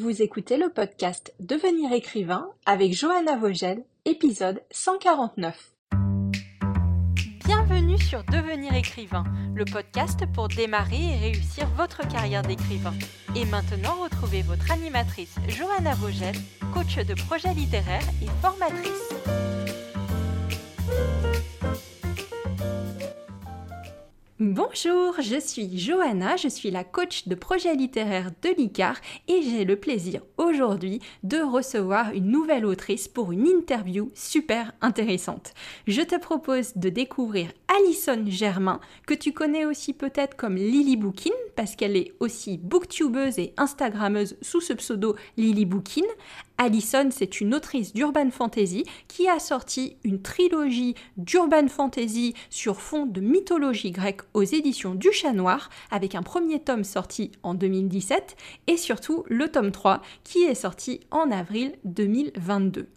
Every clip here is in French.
Vous écoutez le podcast Devenir écrivain avec Johanna Vogel, épisode 149. Bienvenue sur Devenir écrivain, le podcast pour démarrer et réussir votre carrière d'écrivain. Et maintenant, retrouvez votre animatrice Johanna Vogel, coach de projets littéraires et formatrice. Bonjour, je suis Johanna, je suis la coach de projet littéraire de l'ICAR et j'ai le plaisir aujourd'hui de recevoir une nouvelle autrice pour une interview super intéressante. Je te propose de découvrir Alison Germain, que tu connais aussi peut-être comme Lily Bookin, parce qu'elle est aussi booktubeuse et instagrammeuse sous ce pseudo Lily Bookin. Alison, c'est une autrice d'urban fantasy qui a sorti une trilogie d'urban fantasy sur fond de mythologie grecque aux éditions du Chat Noir, avec un premier tome sorti en 2017 et surtout le tome 3 qui est sorti en avril 2022.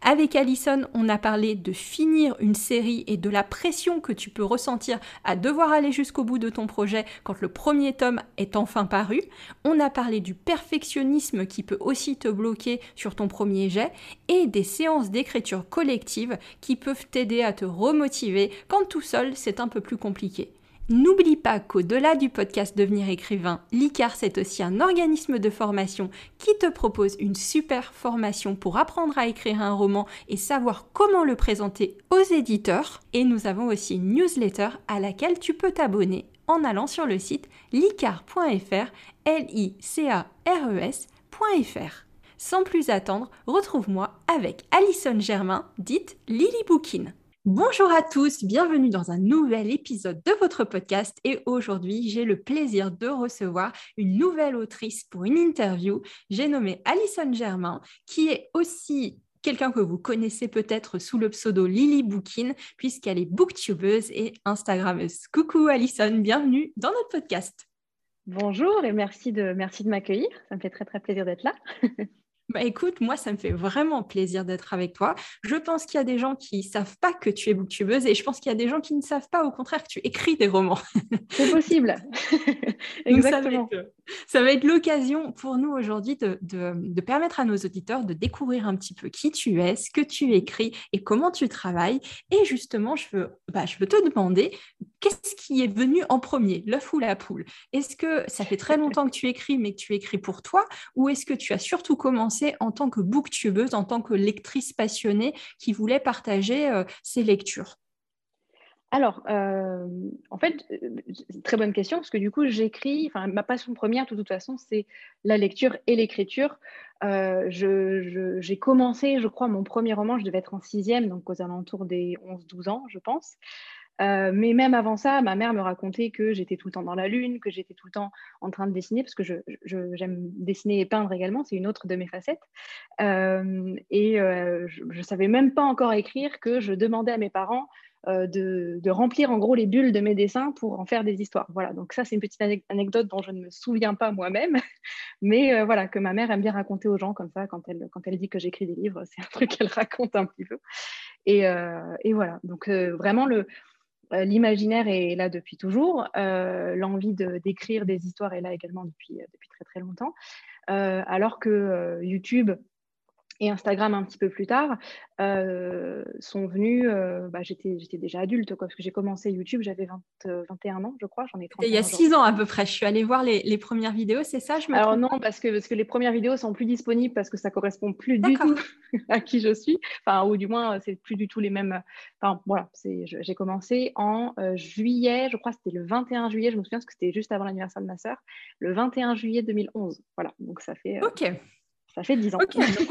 Avec Alison, on a parlé de finir une série et de la pression que tu peux ressentir à devoir aller jusqu'au bout de ton projet quand le premier tome est enfin paru. On a parlé du perfectionnisme qui peut aussi te bloquer sur ton premier jet et des séances d'écriture collective qui peuvent t'aider à te remotiver quand tout seul c'est un peu plus compliqué. N'oublie pas qu'au-delà du podcast Devenir écrivain, l'ICAR c'est aussi un organisme de formation qui te propose une super formation pour apprendre à écrire un roman et savoir comment le présenter aux éditeurs. Et nous avons aussi une newsletter à laquelle tu peux t'abonner en allant sur le site licar.fr, L-I-C-A-R-E-S.fr. Sans plus attendre, retrouve-moi avec Alison Germain, dite Lily Bookin. Bonjour à tous, bienvenue dans un nouvel épisode de votre podcast et aujourd'hui j'ai le plaisir de recevoir une nouvelle autrice pour une interview. J'ai nommé Alison Germain qui est aussi quelqu'un que vous connaissez peut-être sous le pseudo Lily Bookin puisqu'elle est booktubeuse et instagrammeuse. Coucou Alison, bienvenue dans notre podcast. Bonjour et merci de, merci de m'accueillir, ça me fait très très plaisir d'être là. Bah écoute, moi, ça me fait vraiment plaisir d'être avec toi. Je pense qu'il y a des gens qui ne savent pas que tu es booktubeuse et je pense qu'il y a des gens qui ne savent pas, au contraire, que tu écris des romans. C'est possible. Exactement. Ça va être, l'occasion pour nous aujourd'hui de, de, permettre à nos auditeurs de découvrir un petit peu qui tu es, ce que tu écris et comment tu travailles. Et justement, je veux, bah, je veux te demander qu'est-ce qui est venu en premier, l'œuf ou la poule? Est-ce que ça fait très longtemps que tu écris, mais que tu écris pour toi? Ou est-ce que tu as surtout commencé en tant que booktubeuse, en tant que lectrice passionnée qui voulait partager euh, ses lectures? Alors, euh, en fait, euh, très bonne question, parce que du coup, j'écris, enfin, ma passion première, de toute façon, c'est la lecture et l'écriture. j'ai commencé, je crois, mon premier roman, je devais être en sixième, donc aux alentours des 11-12 ans, je pense. Euh, mais même avant ça, ma mère me racontait que j'étais tout le temps dans la lune, que j'étais tout le temps en train de dessiner, parce que j'aime je, dessiner et peindre également, c'est une autre de mes facettes. Euh, et euh, je ne savais même pas encore écrire que je demandais à mes parents de, de, remplir en gros les bulles de mes dessins pour en faire des histoires. Voilà, donc ça c'est une petite anecdote dont je ne me souviens pas moi-même, mais voilà, que ma mère aime bien raconter aux gens comme ça quand elle, quand elle dit que j'écris des livres, c'est un truc qu'elle raconte un petit peu. Et, et voilà, donc vraiment le l'imaginaire est là depuis toujours. Euh, l'envie d'écrire des histoires est là également depuis, euh, depuis très très longtemps. alors que YouTube et Instagram un petit peu plus tard euh, sont venus. Euh, bah, j'étais, déjà adulte, quoi, parce que j'ai commencé YouTube, j'avais 21 euh, ans, je crois. J'en ai Il y a 6 ans à peu près. Je suis allée voir les, premières vidéos, c'est ça je Alors non, parce que, parce que les premières vidéos sont plus disponibles parce que ça correspond plus du tout à qui je suis. Enfin, ou du moins, c'est plus du tout les mêmes. Enfin, voilà, j'ai commencé en juillet, je crois, c'était le 21 juillet. Je me souviens parce que c'était juste avant l'anniversaire de ma sœur, le 21 juillet 2011. Voilà, donc ça fait. Ok. Ça fait 10 ans.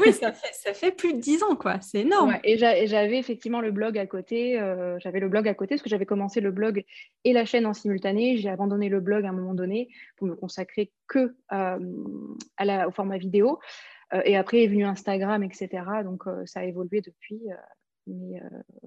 oui, ça fait, plus de 10 ans, quoi. C'est énorme. et j'avais effectivement le blog à côté. Euh, j'avais le blog à côté parce que j'avais commencé le blog et la chaîne en simultané. J'ai abandonné le blog à un moment donné pour me consacrer que euh, à la, au format vidéo. Euh, et après est venu Instagram, etc. Donc ça a évolué depuis. Mais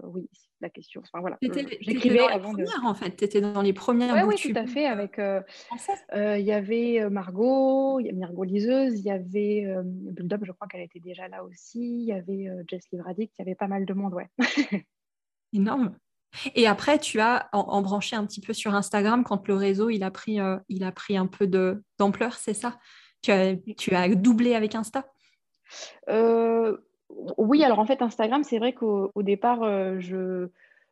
oui, la question. Enfin, voilà. J'écrivais avant de... en fait. Tu étais dans les premières. oui, tout à fait. Avec, il y avait Margot, il y a Margot Liseuse, il y avait Bulldog, je crois qu'elle était déjà là aussi. Il y avait Jess Livradic, il y avait pas mal de monde, ouais. Énorme. Et après, tu as embranché un petit peu sur Instagram quand le réseau il a pris, il a pris un peu d'ampleur, c'est ça? Tu as, tu as doublé avec Insta? Oui, alors en fait, Instagram, c'est vrai qu'au départ, je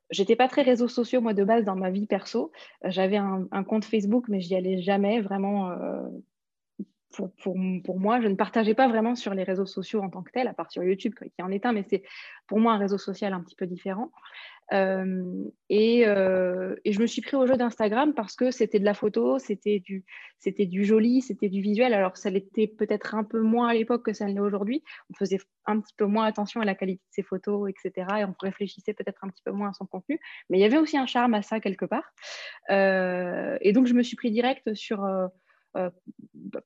J'étais pas très réseaux sociaux, moi, de base, dans ma vie perso. J'avais un, compte Facebook, mais j'y allais jamais vraiment. Pour, pour, moi, je ne partageais pas vraiment sur les réseaux sociaux en tant que tel, à part sur YouTube, qui en est un, mais c'est pour moi un réseau social un petit peu différent. Euh, et, euh, et, je me suis pris au jeu d'Instagram parce que c'était de la photo, c'était du, c'était du joli, c'était du visuel. Alors ça l'était peut-être un peu moins à l'époque que ça l'est aujourd'hui. On faisait un petit peu moins attention à la qualité de ses photos, etc. Et on réfléchissait peut-être un petit peu moins à son contenu. Mais il y avait aussi un charme à ça quelque part. Euh, et donc je me suis pris direct sur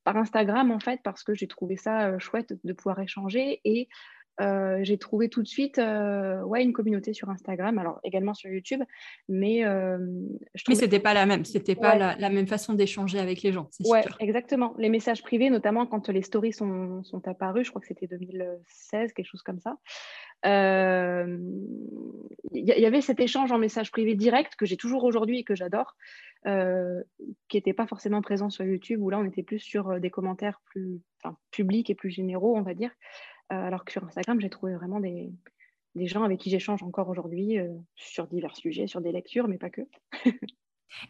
par Instagram en fait parce que j'ai trouvé ça chouette de pouvoir échanger et euh, j'ai trouvé tout de suite euh, ouais, une communauté sur Instagram, alors également sur YouTube, mais euh, je Mais c'était pas la même, c'était pas la, même façon d'échanger avec les gens. Ouais, exactement. Les messages privés, notamment quand les stories sont, sont apparus, je crois que c'était 2016, quelque chose comme ça. Il y, avait cet échange en message privé direct que j'ai toujours aujourd'hui et que j'adore, qui n'était pas forcément présent sur YouTube, où là on était plus sur des commentaires plus publics et plus généraux, on va dire. Euh, alors que sur Instagram, j'ai trouvé vraiment des, gens avec qui j'échange encore aujourd'hui euh, sur divers sujets, sur des lectures, mais pas que.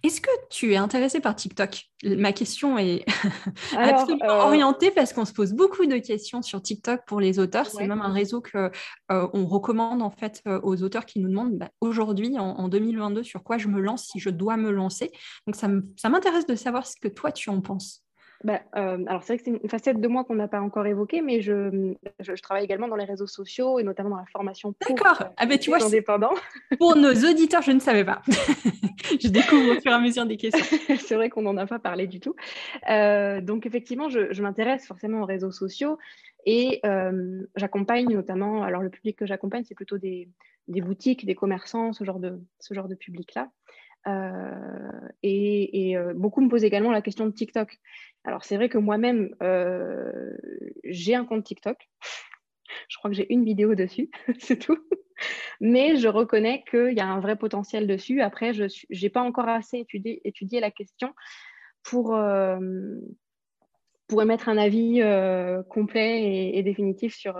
Est-ce que tu es intéressé par TikTok? Ma question est absolument euh, orientée parce qu'on se pose beaucoup de questions sur TikTok pour les auteurs. C'est même un réseau que on recommande en fait aux auteurs qui nous demandent bah, aujourd'hui, en, 2022, sur quoi je me lance si je dois me lancer. Donc ça m'intéresse de savoir ce que toi tu en penses. Bah, euh, alors c'est vrai que c'est une facette de moi qu'on n'a pas encore évoquée, mais je, je, travaille également dans les réseaux sociaux et notamment dans la formation pour D'accord. Ah ben, tu vois, pour nos auditeurs, je ne savais pas. je découvre au fur et à mesure des questions. c'est vrai qu'on n'en a pas parlé du tout. Euh, donc effectivement, je, je m'intéresse forcément aux réseaux sociaux et euh, j'accompagne notamment, alors le public que j'accompagne, c'est plutôt des, des, boutiques, des commerçants, ce genre de, ce genre de public-là. Euh, et, euh, beaucoup me posent également la question de TikTok. Alors c'est vrai que moi-même, euh, j'ai un compte TikTok. Je crois que j'ai une vidéo dessus, c'est tout. Mais je reconnais qu'il y a un vrai potentiel dessus. Après, je n'ai pas encore assez étudié, la question pour, pour émettre un avis complet et, et définitif sur,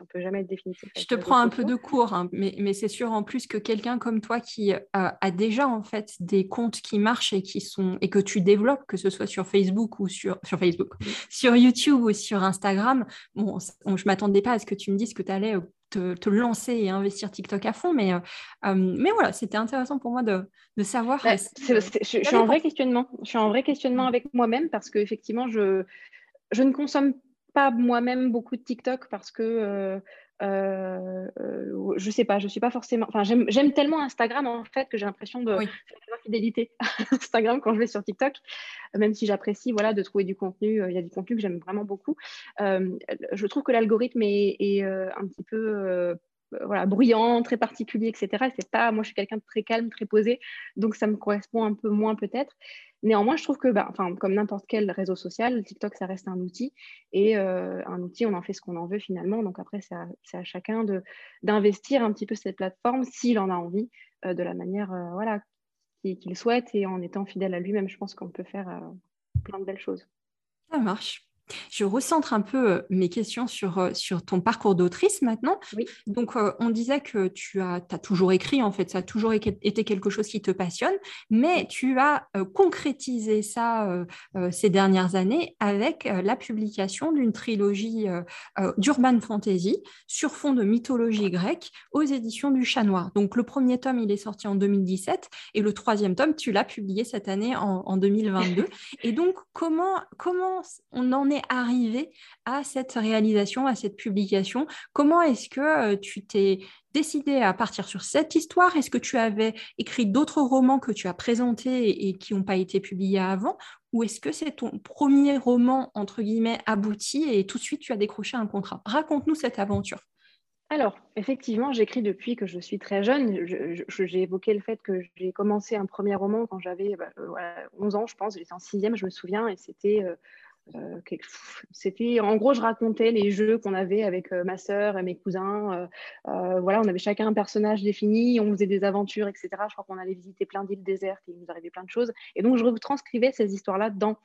on peut jamais être définitif. Je te prends un peu de cours, hein, mais, c'est sûr en plus que quelqu'un comme toi qui euh, a déjà en fait des comptes qui marchent et qui sont et que tu développes, que ce soit sur Facebook ou sur, sur Facebook, sur YouTube ou sur Instagram, bon, je m'attendais pas à ce que tu me dises que tu allais euh, te, lancer et investir TikTok à fond, mais, euh, mais voilà, c'était intéressant pour moi de, savoir. Bah, je, suis en vrai questionnement. Je suis en vrai questionnement mmh. avec moi-même parce qu'effectivement, je, je ne consomme pas moi-même beaucoup de TikTok parce que euh, euh, euh, je sais pas, je suis pas forcément. Enfin, j'aime tellement Instagram en fait que j'ai l'impression de faire fidélité à Instagram quand je vais sur TikTok, même si j'apprécie voilà de trouver du contenu. Il y a du contenu que j'aime vraiment beaucoup. je trouve que l'algorithme est, est un petit peu voilà, bruyant, très particulier, etc. C'est pas, moi, je suis quelqu'un de très calme, très posé, donc ça me correspond un peu moins peut-être. Néanmoins, je trouve que, bah, comme n'importe quel réseau social, TikTok, ça reste un outil. Et euh, un outil, on en fait ce qu'on en veut finalement. Donc après, c'est à, chacun d'investir un petit peu cette plateforme s'il en a envie, euh, de la manière euh, voilà, qu'il souhaite et en étant fidèle à lui-même. Je pense qu'on peut faire plein de belles choses. Ça marche. Je recentre un peu euh, mes questions sur, euh, sur ton parcours d'autrice maintenant. Donc, euh, on disait que tu as, as, toujours écrit, en fait, ça a toujours été quelque chose qui te passionne, mais tu as concrétisé ça ces dernières années avec la publication d'une trilogie d'urban fantasy sur fond de mythologie grecque aux éditions du Chat Noir. Donc, le premier tome, il est sorti en 2017 et le troisième tome, tu l'as publié cette année en, en 2022. et donc, comment, comment on en est arrivé à cette réalisation, à cette publication? Comment est-ce que euh, tu t'es décidé à partir sur cette histoire? Est-ce que tu avais écrit d'autres romans que tu as présentés et qui n'ont pas été publiés avant? Ou est-ce que c'est ton premier roman, entre guillemets, abouti et tout de suite tu as décroché un contrat? Raconte-nous cette aventure. Alors, effectivement, j'écris depuis que je suis très jeune. J'ai évoqué le fait que j'ai commencé un premier roman quand j'avais 11 bah, euh, ans, je pense. J'étais en sixième, je me souviens, et c'était euh, c'était en gros je racontais les jeux qu'on avait avec euh, ma sœur et mes cousins euh, voilà on avait chacun un personnage défini on faisait des aventures etc je crois qu'on allait visiter plein d'îles désertes et il nous arrivait plein de choses. Et donc je retranscrivais ces histoires là dans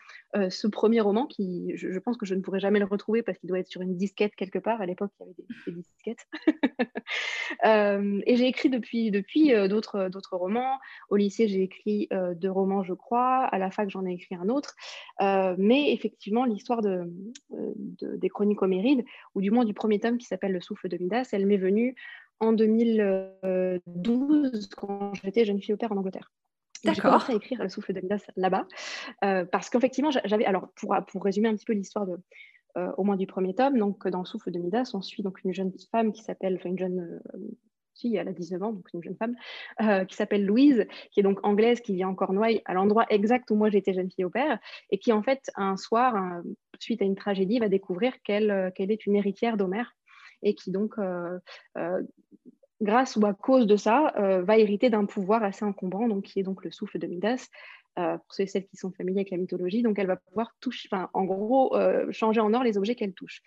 ce premier roman qui je, pense que je ne pourrais jamais le retrouver parce qu'il doit être sur une disquette quelque part. À l'époque il y avait des, des disquettes. Et j'ai écrit depuis depuis d'autres d'autres romans. Au lycée j'ai écrit deux romans je crois. À la fac j'en ai écrit un autre. Mais effectivement l'histoire de, des chroniques homérides, ou du moins du premier tome qui s'appelle Le souffle de Midas, elle m'est venue en 2012 quand j'étais jeune fille au père en Angleterre. J'ai commencé à écrire Le souffle de Midas là-bas, euh, parce qu'effectivement, j'avais, alors pour, pour résumer un petit peu l'histoire de, euh, au moins du premier tome, donc dans Le souffle de Midas, on suit donc une jeune femme qui s'appelle, enfin une jeune euh, elle a 19 ans, donc une jeune femme, euh, qui s'appelle Louise, qui est donc anglaise, qui vit en Cornouailles, à l'endroit exact où moi j'étais jeune fille au père, et qui en fait, un soir, suite à une tragédie, va découvrir qu'elle euh, qu'elle est une héritière d'Homère, et qui donc, euh, grâce ou à cause de ça, va hériter d'un pouvoir assez encombrant, donc qui est donc le souffle de Midas, pour ceux et celles qui sont familiers avec la mythologie. Donc, elle va pouvoir toucher, en gros, changer en or les objets qu'elle touche.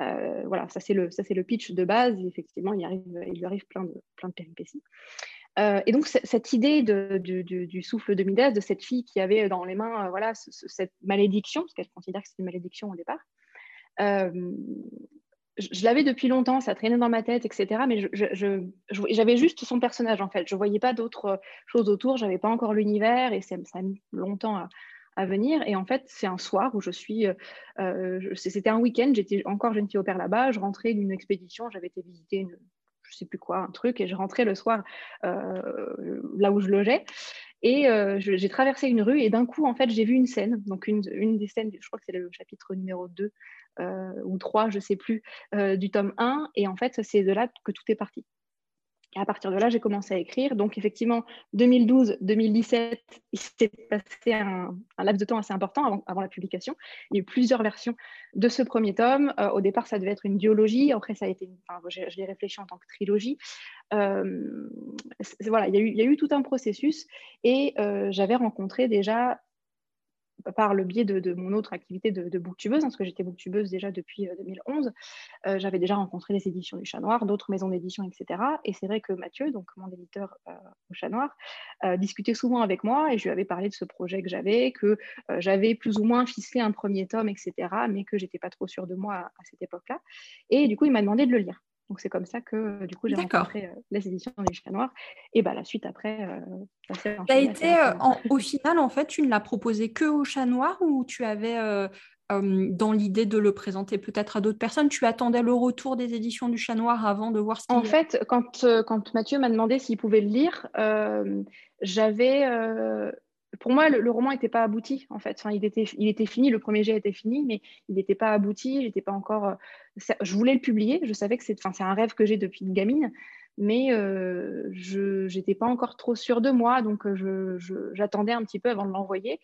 Euh, voilà, ça c'est le, pitch de base. Effectivement, il, lui arrive plein de, péripéties. Euh, et donc, cette idée du, souffle de Midas, de cette fille qui avait dans les mains euh, voilà, cette malédiction, parce qu'elle considère que c'est une malédiction au départ, je, l'avais depuis longtemps, ça traînait dans ma tête, etc. Mais j'avais juste son personnage, en fait. Je ne voyais pas d'autres choses autour, je n'avais pas encore l'univers, et ça a mis longtemps à, venir. Et en fait, c'est un soir où je suis. Euh, euh, c'était un week-end, j'étais encore jeune fille au père là-bas. Je rentrais d'une expédition, j'avais été visiter une, je sais plus quoi, un truc, et je rentrais le soir euh, là où je logeais. Et j'ai traversé une rue et d'un coup, en fait, j'ai vu une scène. Donc, une, une, des scènes, je crois que c'est le chapitre numéro 2 ou 3, je sais plus, du tome 1. Et en fait, c'est de là que tout est parti. Et à partir de là, j'ai commencé à écrire. Donc, effectivement, 2012-2017, il s'est passé un, laps de temps assez important avant, la publication. Il y a eu plusieurs versions de ce premier tome. Euh, au départ, ça devait être une duologie. Après, ça a été, je, l'ai réfléchi en tant que trilogie. Euh, voilà, il y, a eu, il y, a eu, tout un processus. Et euh, j'avais rencontré déjà par le biais de, mon autre activité de, booktubeuse, hein, parce que j'étais booktubeuse déjà depuis 2011. Euh, euh, j'avais déjà rencontré les éditions du Chat Noir, d'autres maisons d'édition, etc. Et c'est vrai que Mathieu, donc mon éditeur euh, au Chat Noir, discutait souvent avec moi et je lui avais parlé de ce projet que j'avais, que j'avais plus ou moins ficelé un premier tome, etc., mais que j'étais pas trop sûre de moi à cette époque-là. Et du coup, il m'a demandé de le lire. Donc c'est comme ça que du coup j'ai rencontré euh, les éditions du Chat Noir. Et bah, la suite après, euh, ça a été euh, au final en fait tu ne l'as proposé que au Chat Noir ou tu avais dans l'idée de le présenter peut-être à d'autres personnes? Tu attendais le retour des éditions du Chat Noir avant de voir ce En fait, quand, quand Mathieu m'a demandé s'il pouvait le lire, j'avais pour moi, le, roman n'était pas abouti, en fait. Il, était, fini, le premier jet était fini, mais il n'était pas abouti. J'étais pas encore. Euh, je voulais le publier. Je savais que c'est, un rêve que j'ai depuis une gamine, mais euh, je n'étais pas encore trop sûre de moi, donc euh, j'attendais un petit peu avant de l'envoyer.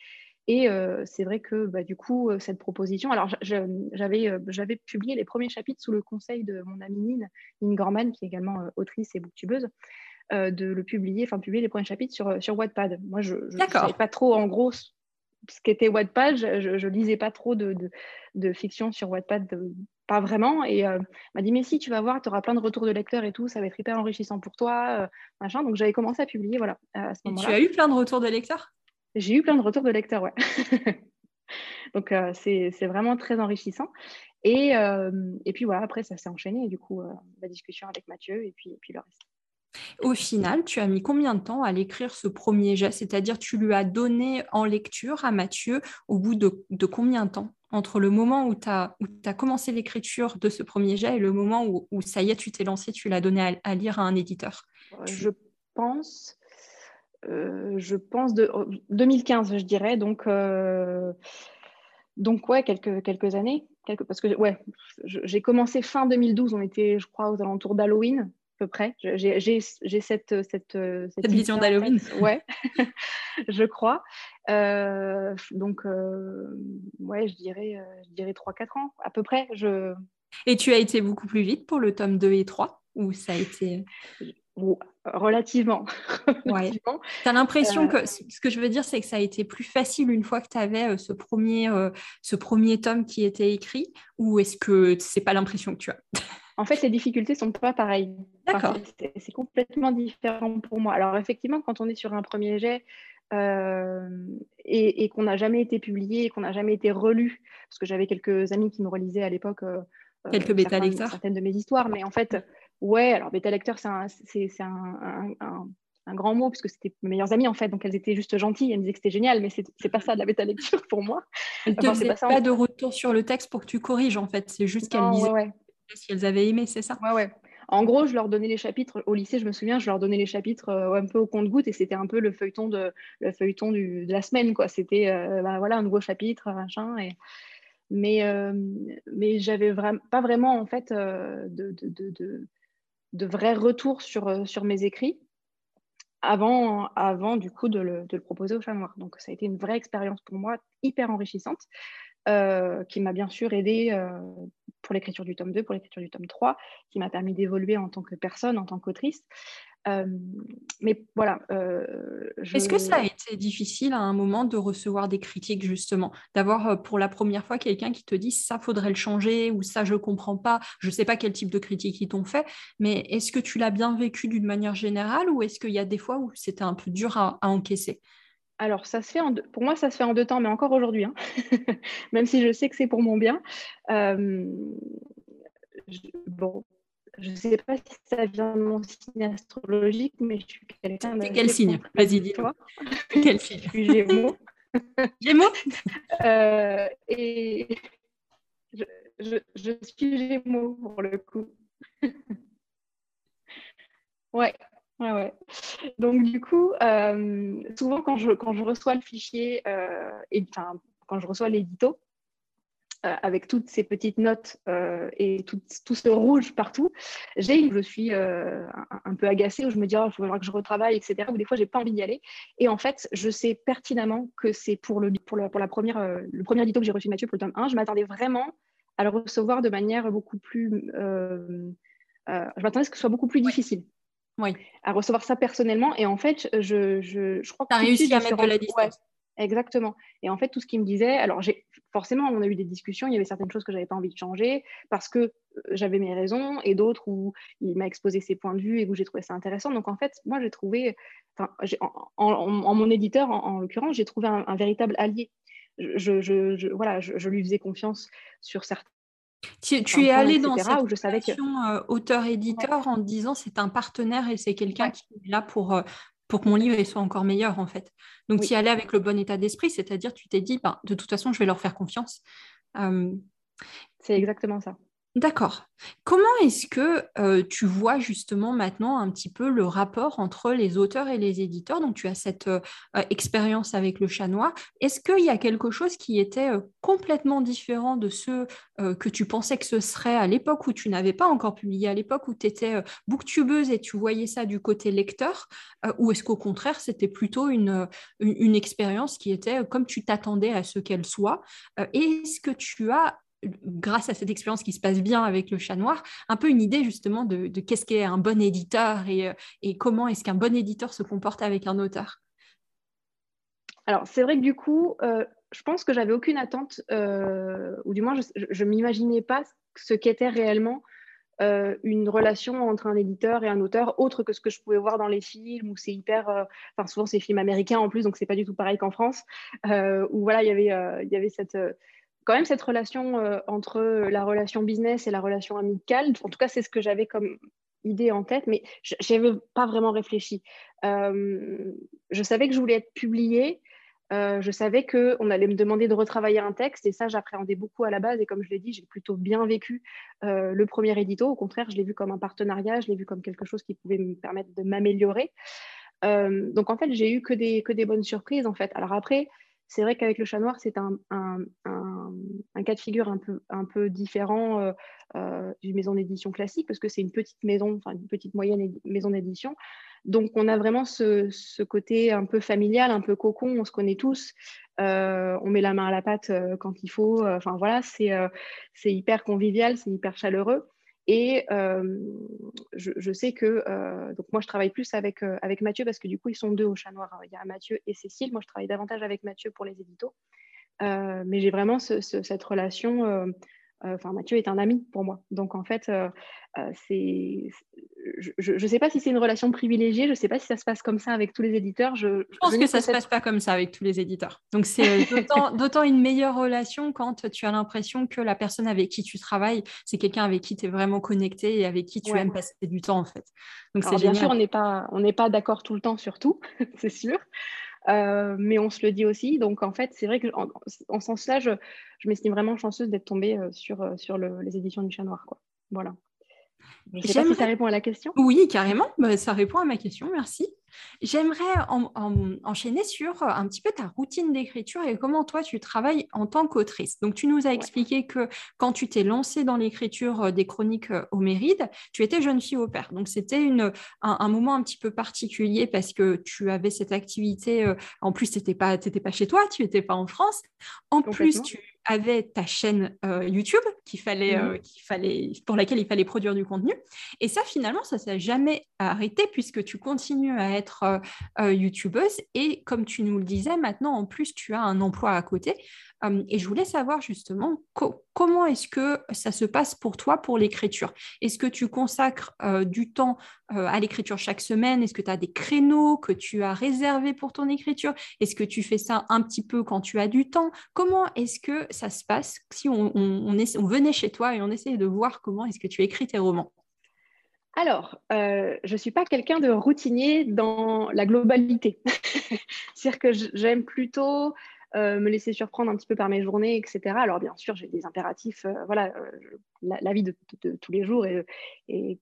Et c'est vrai que bah, du coup, cette proposition, alors j'avais, j'avais publié les premiers chapitres sous le conseil de mon amie Nine, Nine Gorman, qui est également autrice et booktubeuse. Euh, de le publier, enfin publier les premiers chapitres sur, euh, sur Wattpad. Moi, je ne savais pas trop en gros ce qu'était Wattpad, je, ne lisais pas trop de, de, fiction sur Wattpad, pas vraiment. Et euh, m'a dit, mais si, tu vas voir, tu auras plein de retours de lecteurs et tout, ça va être hyper enrichissant pour toi, machin. Donc j'avais commencé à publier, voilà, à ce moment-là. Tu as eu plein de retours de lecteurs? J'ai eu plein de retours de lecteurs, ouais. Donc c'est vraiment très enrichissant. Et, et puis voilà, après ça s'est enchaîné, du coup, la discussion avec Mathieu et puis, et puis le reste. Au final, tu as mis combien de temps à l'écrire ce premier jet? C'est-à-dire, tu lui as donné en lecture à Mathieu au bout de, combien de temps? Entre le moment où tu as, as, commencé l'écriture de ce premier jet et le moment où, ça y est, tu t'es lancé, tu l'as donné à, lire à un éditeur? Euh, Je pense, euh, je pense de 2015, je dirais. Donc, euh, donc ouais, quelques, quelques années. Quelques, parce que ouais, j'ai commencé fin 2012, on était, je crois, aux alentours d'Halloween peu près. J'ai cette, cette, cette, vision d'Halloween. Ouais, je crois. Euh, donc, euh, ouais, je dirais, euh, je dirais 3-4 ans, à peu près. Je... Et tu as été beaucoup plus vite pour le tome 2 et 3 Ou ça a été... relativement. Ouais. tu as l'impression que ce que je veux dire, c'est que ça a été plus facile une fois que tu avais ce, premier, ce premier tome qui était écrit, ou est-ce que c'est pas l'impression que tu as? En fait, les difficultés sont pas pareilles. D'accord. c'est complètement différent pour moi. Alors, effectivement, quand on est sur un premier jet, euh, et, qu'on n'a jamais été publié, qu'on n'a jamais été relu, parce que j'avais quelques amis qui me relisaient à l'époque. Euh, euh, quelques bêta lecteurs Certaines de mes histoires, mais en fait, ouais, alors bêta lecteur, c'est un, un, un, grand mot, puisque c'était mes meilleures amies en fait, donc elles étaient juste gentilles, elles me disaient que c'était génial, mais c'est pas ça de la bêta lecture pour moi. Elles ne te pas, pas de retour sur le texte pour que tu corriges en fait, c'est juste qu'elles disaient si elles avaient aimé, c'est ça? Ouais, ouais. En gros, je leur donnais les chapitres au lycée, je me souviens, je leur donnais les chapitres euh, un peu au compte-goutte et c'était un peu le feuilleton de, le feuilleton de la semaine. quoi. C'était euh, bah, voilà, un nouveau chapitre, machin. Et... Mais, euh, mais j'avais vraiment pas vraiment en fait de, de, de, de, retours sur, sur mes écrits avant, avant du coup de le, de le, proposer au chat noir. Donc ça a été une vraie expérience pour moi, hyper enrichissante. Euh, qui m'a bien sûr aidé euh, pour l'écriture du tome 2, pour l'écriture du tome 3, qui m'a permis d'évoluer en tant que personne, en tant qu'autrice. Euh, mais voilà. Est-ce que ça a été difficile à un moment de recevoir des critiques, justement? D'avoir pour la première fois quelqu'un qui te dit ça faudrait le changer ou ça je comprends pas Je ne sais pas quel type de critiques ils t'ont fait, mais est-ce que tu l'as bien vécu d'une manière générale ou est-ce qu'il y a des fois où c'était un peu dur à encaisser? Alors, ça se fait en pour moi, ça se fait en deux temps, mais encore aujourd'hui, hein. même si je sais que c'est pour mon bien. Euh, bon, je ne sais pas si ça vient de mon signe astrologique, mais je suis quelqu'un de. Quel signe? Vas-y, dis-toi. Quel signe? Je suis Gémeaux. Gémeaux? Euh, Et je, je, suis Gémeaux pour le coup. ouais, Ouais, ouais. Donc, du coup, euh, souvent, quand je, quand je reçois le fichier, euh, et, enfin, quand je reçois l'édito, euh, avec toutes ces petites notes et tout, tout, ce rouge partout, j'ai je suis un, peu agacée, où je me dis, oh, il faudra que je retravaille, etc. Ou des fois, j'ai pas envie d'y aller. Et en fait, je sais pertinemment que c'est pour, le, pour, le, pour la première, le premier édito que j'ai reçu de Mathieu pour le tome 1. Je m'attendais vraiment à le recevoir de manière beaucoup plus. je m'attendais à ce que ce soit beaucoup plus difficile oui. à recevoir ça personnellement. Et en fait, je, je, je crois que. Tu as réussi à mettre de la distance. exactement. Et en fait, tout ce qu'il me disait, alors forcément, on a eu des discussions, il y avait certaines choses que j'avais pas envie de changer parce que euh, j'avais mes raisons et d'autres où il m'a exposé ses points de vue et où j'ai trouvé ça intéressant. Donc en fait, moi, j'ai trouvé, en, en, mon éditeur, en, l'occurrence, j'ai trouvé un, véritable allié. Je, je, voilà, je, lui faisais confiance sur certains tu, es allé dans cette où je savais que... Euh, auteur-éditeur en disant c'est un partenaire et c'est quelqu'un qui est là pour, euh, pour que mon livre soit encore meilleur en fait. Donc tu y allais avec le bon état d'esprit, c'est-à-dire tu t'es dit ben, de toute façon je vais leur faire confiance. Euh, c'est exactement ça. D'accord. Comment est-ce que euh, tu vois justement maintenant un petit peu le rapport entre les auteurs et les éditeurs? Donc tu as cette euh, euh, expérience avec le chat. Est-ce qu'il y a quelque chose qui était complètement différent de ce que tu pensais que ce serait à l'époque où tu n'avais pas encore publié, à l'époque où tu étais booktubeuse et tu voyais ça du côté lecteur Ou est-ce qu'au contraire c'était plutôt une expérience qui était comme tu t'attendais à ce qu'elle soit? Est-ce que tu as grâce à cette expérience qui se passe bien avec le chat noir, un peu une idée justement de, qu'est-ce qu'est un bon éditeur et, euh, comment est-ce qu'un bon éditeur se comporte avec un auteur. Alors, c'est vrai que du coup, euh, je pense que j'avais aucune attente, euh, ou du moins, je ne m'imaginais pas ce qu'était réellement une relation entre un éditeur et un auteur, autre que ce que je pouvais voir dans les films, où c'est hyper. Enfin, souvent, c'est films américains en plus, donc c'est pas du tout pareil qu'en France, où voilà, il y avait, il y avait cette quand même cette relation euh, entre la relation business et la relation amicale. En tout cas, c'est ce que j'avais comme idée en tête, mais je n'avais pas vraiment réfléchi. Euh, je savais que je voulais être publiée. Euh, je savais qu'on allait me demander de retravailler un texte et ça, j'appréhendais beaucoup à la base. Et comme je l'ai dit, j'ai plutôt bien vécu le premier édito. Au contraire, je l'ai vu comme un partenariat, je l'ai vu comme quelque chose qui pouvait me permettre de m'améliorer. donc en fait, j'ai eu que des, que des bonnes surprises en fait. Alors après, c'est vrai qu'avec le chat noir, c'est un, cas de figure un peu, un peu différent euh, euh, d'une maison d'édition classique, parce que c'est une petite maison, enfin une petite moyenne maison d'édition. Donc on a vraiment ce, côté un peu familial, un peu cocon, on se connaît tous, euh, on met la main à la pâte quand il faut. Enfin voilà, c'est hyper convivial, c'est hyper chaleureux. Et je, sais que, donc moi, je travaille plus avec, avec Mathieu parce que du coup, ils sont deux au chat noir. Il y a Mathieu et Cécile. Moi, je travaille davantage avec Mathieu pour les éditos. Mais j'ai vraiment cette relation euh, enfin, Mathieu est un ami pour moi. Donc, en fait, euh, euh, c'est, je ne sais pas si c'est une relation privilégiée, je ne sais pas si ça se passe comme ça avec tous les éditeurs. Je, pense que ça ne se passe pas comme ça avec tous les éditeurs. Donc, c'est d'autant une meilleure relation quand tu as l'impression que la personne avec qui tu travailles, c'est quelqu'un avec qui tu es vraiment connecté et avec qui tu aimes passer du temps, en fait. Donc, c'est Bien sûr, on n'est pas, on pas d'accord tout le temps sur tout, c'est sûr. Euh, mais on se le dit aussi. Donc, en fait, c'est vrai qu'en en, sens là, je, m'estime vraiment chanceuse d'être tombée euh, sur, euh, sur les éditions du Chat Noir. Quoi. Voilà. Je sais pas si ça répond à la question. Oui, carrément. Bah, ça répond à ma question. Merci. J'aimerais enchaîner sur un petit peu ta routine d'écriture et comment toi tu travailles en tant qu'autrice. Donc tu nous as expliqué que quand tu t'es lancée dans l'écriture des chroniques au Méride, tu étais jeune fille au père. Donc c'était un, un, moment un petit peu particulier parce que tu avais cette activité. en plus, tu n'étais pas, pas chez toi, tu n'étais pas en France. En plus, tu avait ta chaîne euh, YouTube qu'il fallait, mmh. euh, qu'il fallait, pour laquelle il fallait produire du contenu. Et ça, finalement, ça ne s'est jamais arrêté puisque tu continues à être euh, YouTubeuse. Et comme tu nous le disais, maintenant, en plus, tu as un emploi à côté et je voulais savoir justement comment est-ce que ça se passe pour toi pour l'écriture? Est-ce que tu consacres du temps à l'écriture chaque semaine? Est-ce que tu as des créneaux que tu as réservés pour ton écriture? Est-ce que tu fais ça un petit peu quand tu as du temps? Comment est-ce que ça se passe si on, venait chez toi et on essayait de voir comment est-ce que tu écris tes romans? Alors, je ne suis pas quelqu'un de routinier dans la globalité. C'est-à-dire que j'aime plutôt euh, me laisser surprendre un petit peu par mes journées, etc. Alors bien sûr, j'ai des impératifs, euh, voilà, euh, la, vie de, tous les jours et,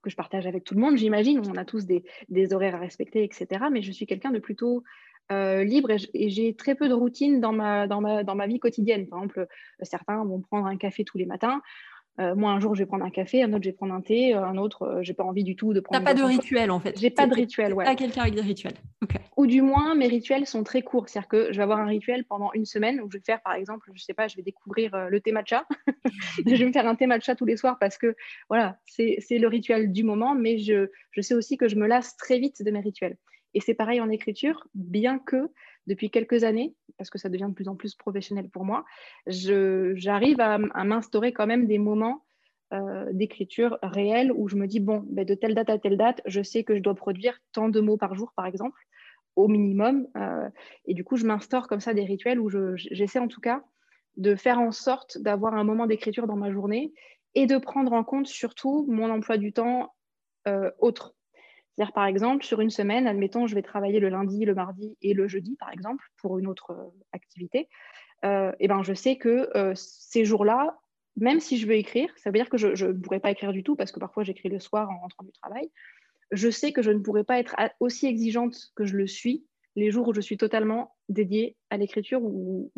que je partage avec tout le monde, j'imagine. On a tous des, horaires à respecter, etc. Mais je suis quelqu'un de plutôt libre et j'ai très peu de routine dans ma, dans, ma, dans ma vie quotidienne. Par exemple, certains vont prendre un café tous les matins. Euh, moi, un jour, je vais prendre un café, un autre, je vais prendre un thé, euh, un autre, euh, j'ai pas envie du tout de prendre. T'as pas de rituel en fait. J'ai pas de rituel, ouais. Pas quelqu'un avec des rituels. Ou du moins, mes rituels sont très courts. C'est-à-dire que je vais avoir un rituel pendant une semaine où je vais faire, par exemple, je sais pas, je vais découvrir le thé matcha. je vais me faire un thé matcha tous les soirs parce que voilà, c'est le rituel du moment, mais je, je sais aussi que je me lasse très vite de mes rituels. Et c'est pareil en écriture, bien que depuis quelques années, parce que ça devient de plus en plus professionnel pour moi, j'arrive à, m'instaurer quand même des moments euh, d'écriture réels où je me dis, bon, ben, de telle date à telle date, je sais que je dois produire tant de mots par jour, par exemple, au minimum. Euh, et du coup, je m'instaure comme ça des rituels où j'essaie en tout cas de faire en sorte d'avoir un moment d'écriture dans ma journée et de prendre en compte surtout mon emploi du temps euh, autre. C'est-à-dire, par exemple, sur une semaine, admettons, je vais travailler le lundi, le mardi et le jeudi, par exemple, pour une autre euh, activité. Euh, et ben, je sais que euh, ces jours-là, même si je veux écrire, ça veut dire que je ne pourrais pas écrire du tout parce que parfois j'écris le soir en rentrant du travail. Je sais que je ne pourrais pas être aussi exigeante que je le suis les jours où je suis totalement dédiée à l'écriture ou,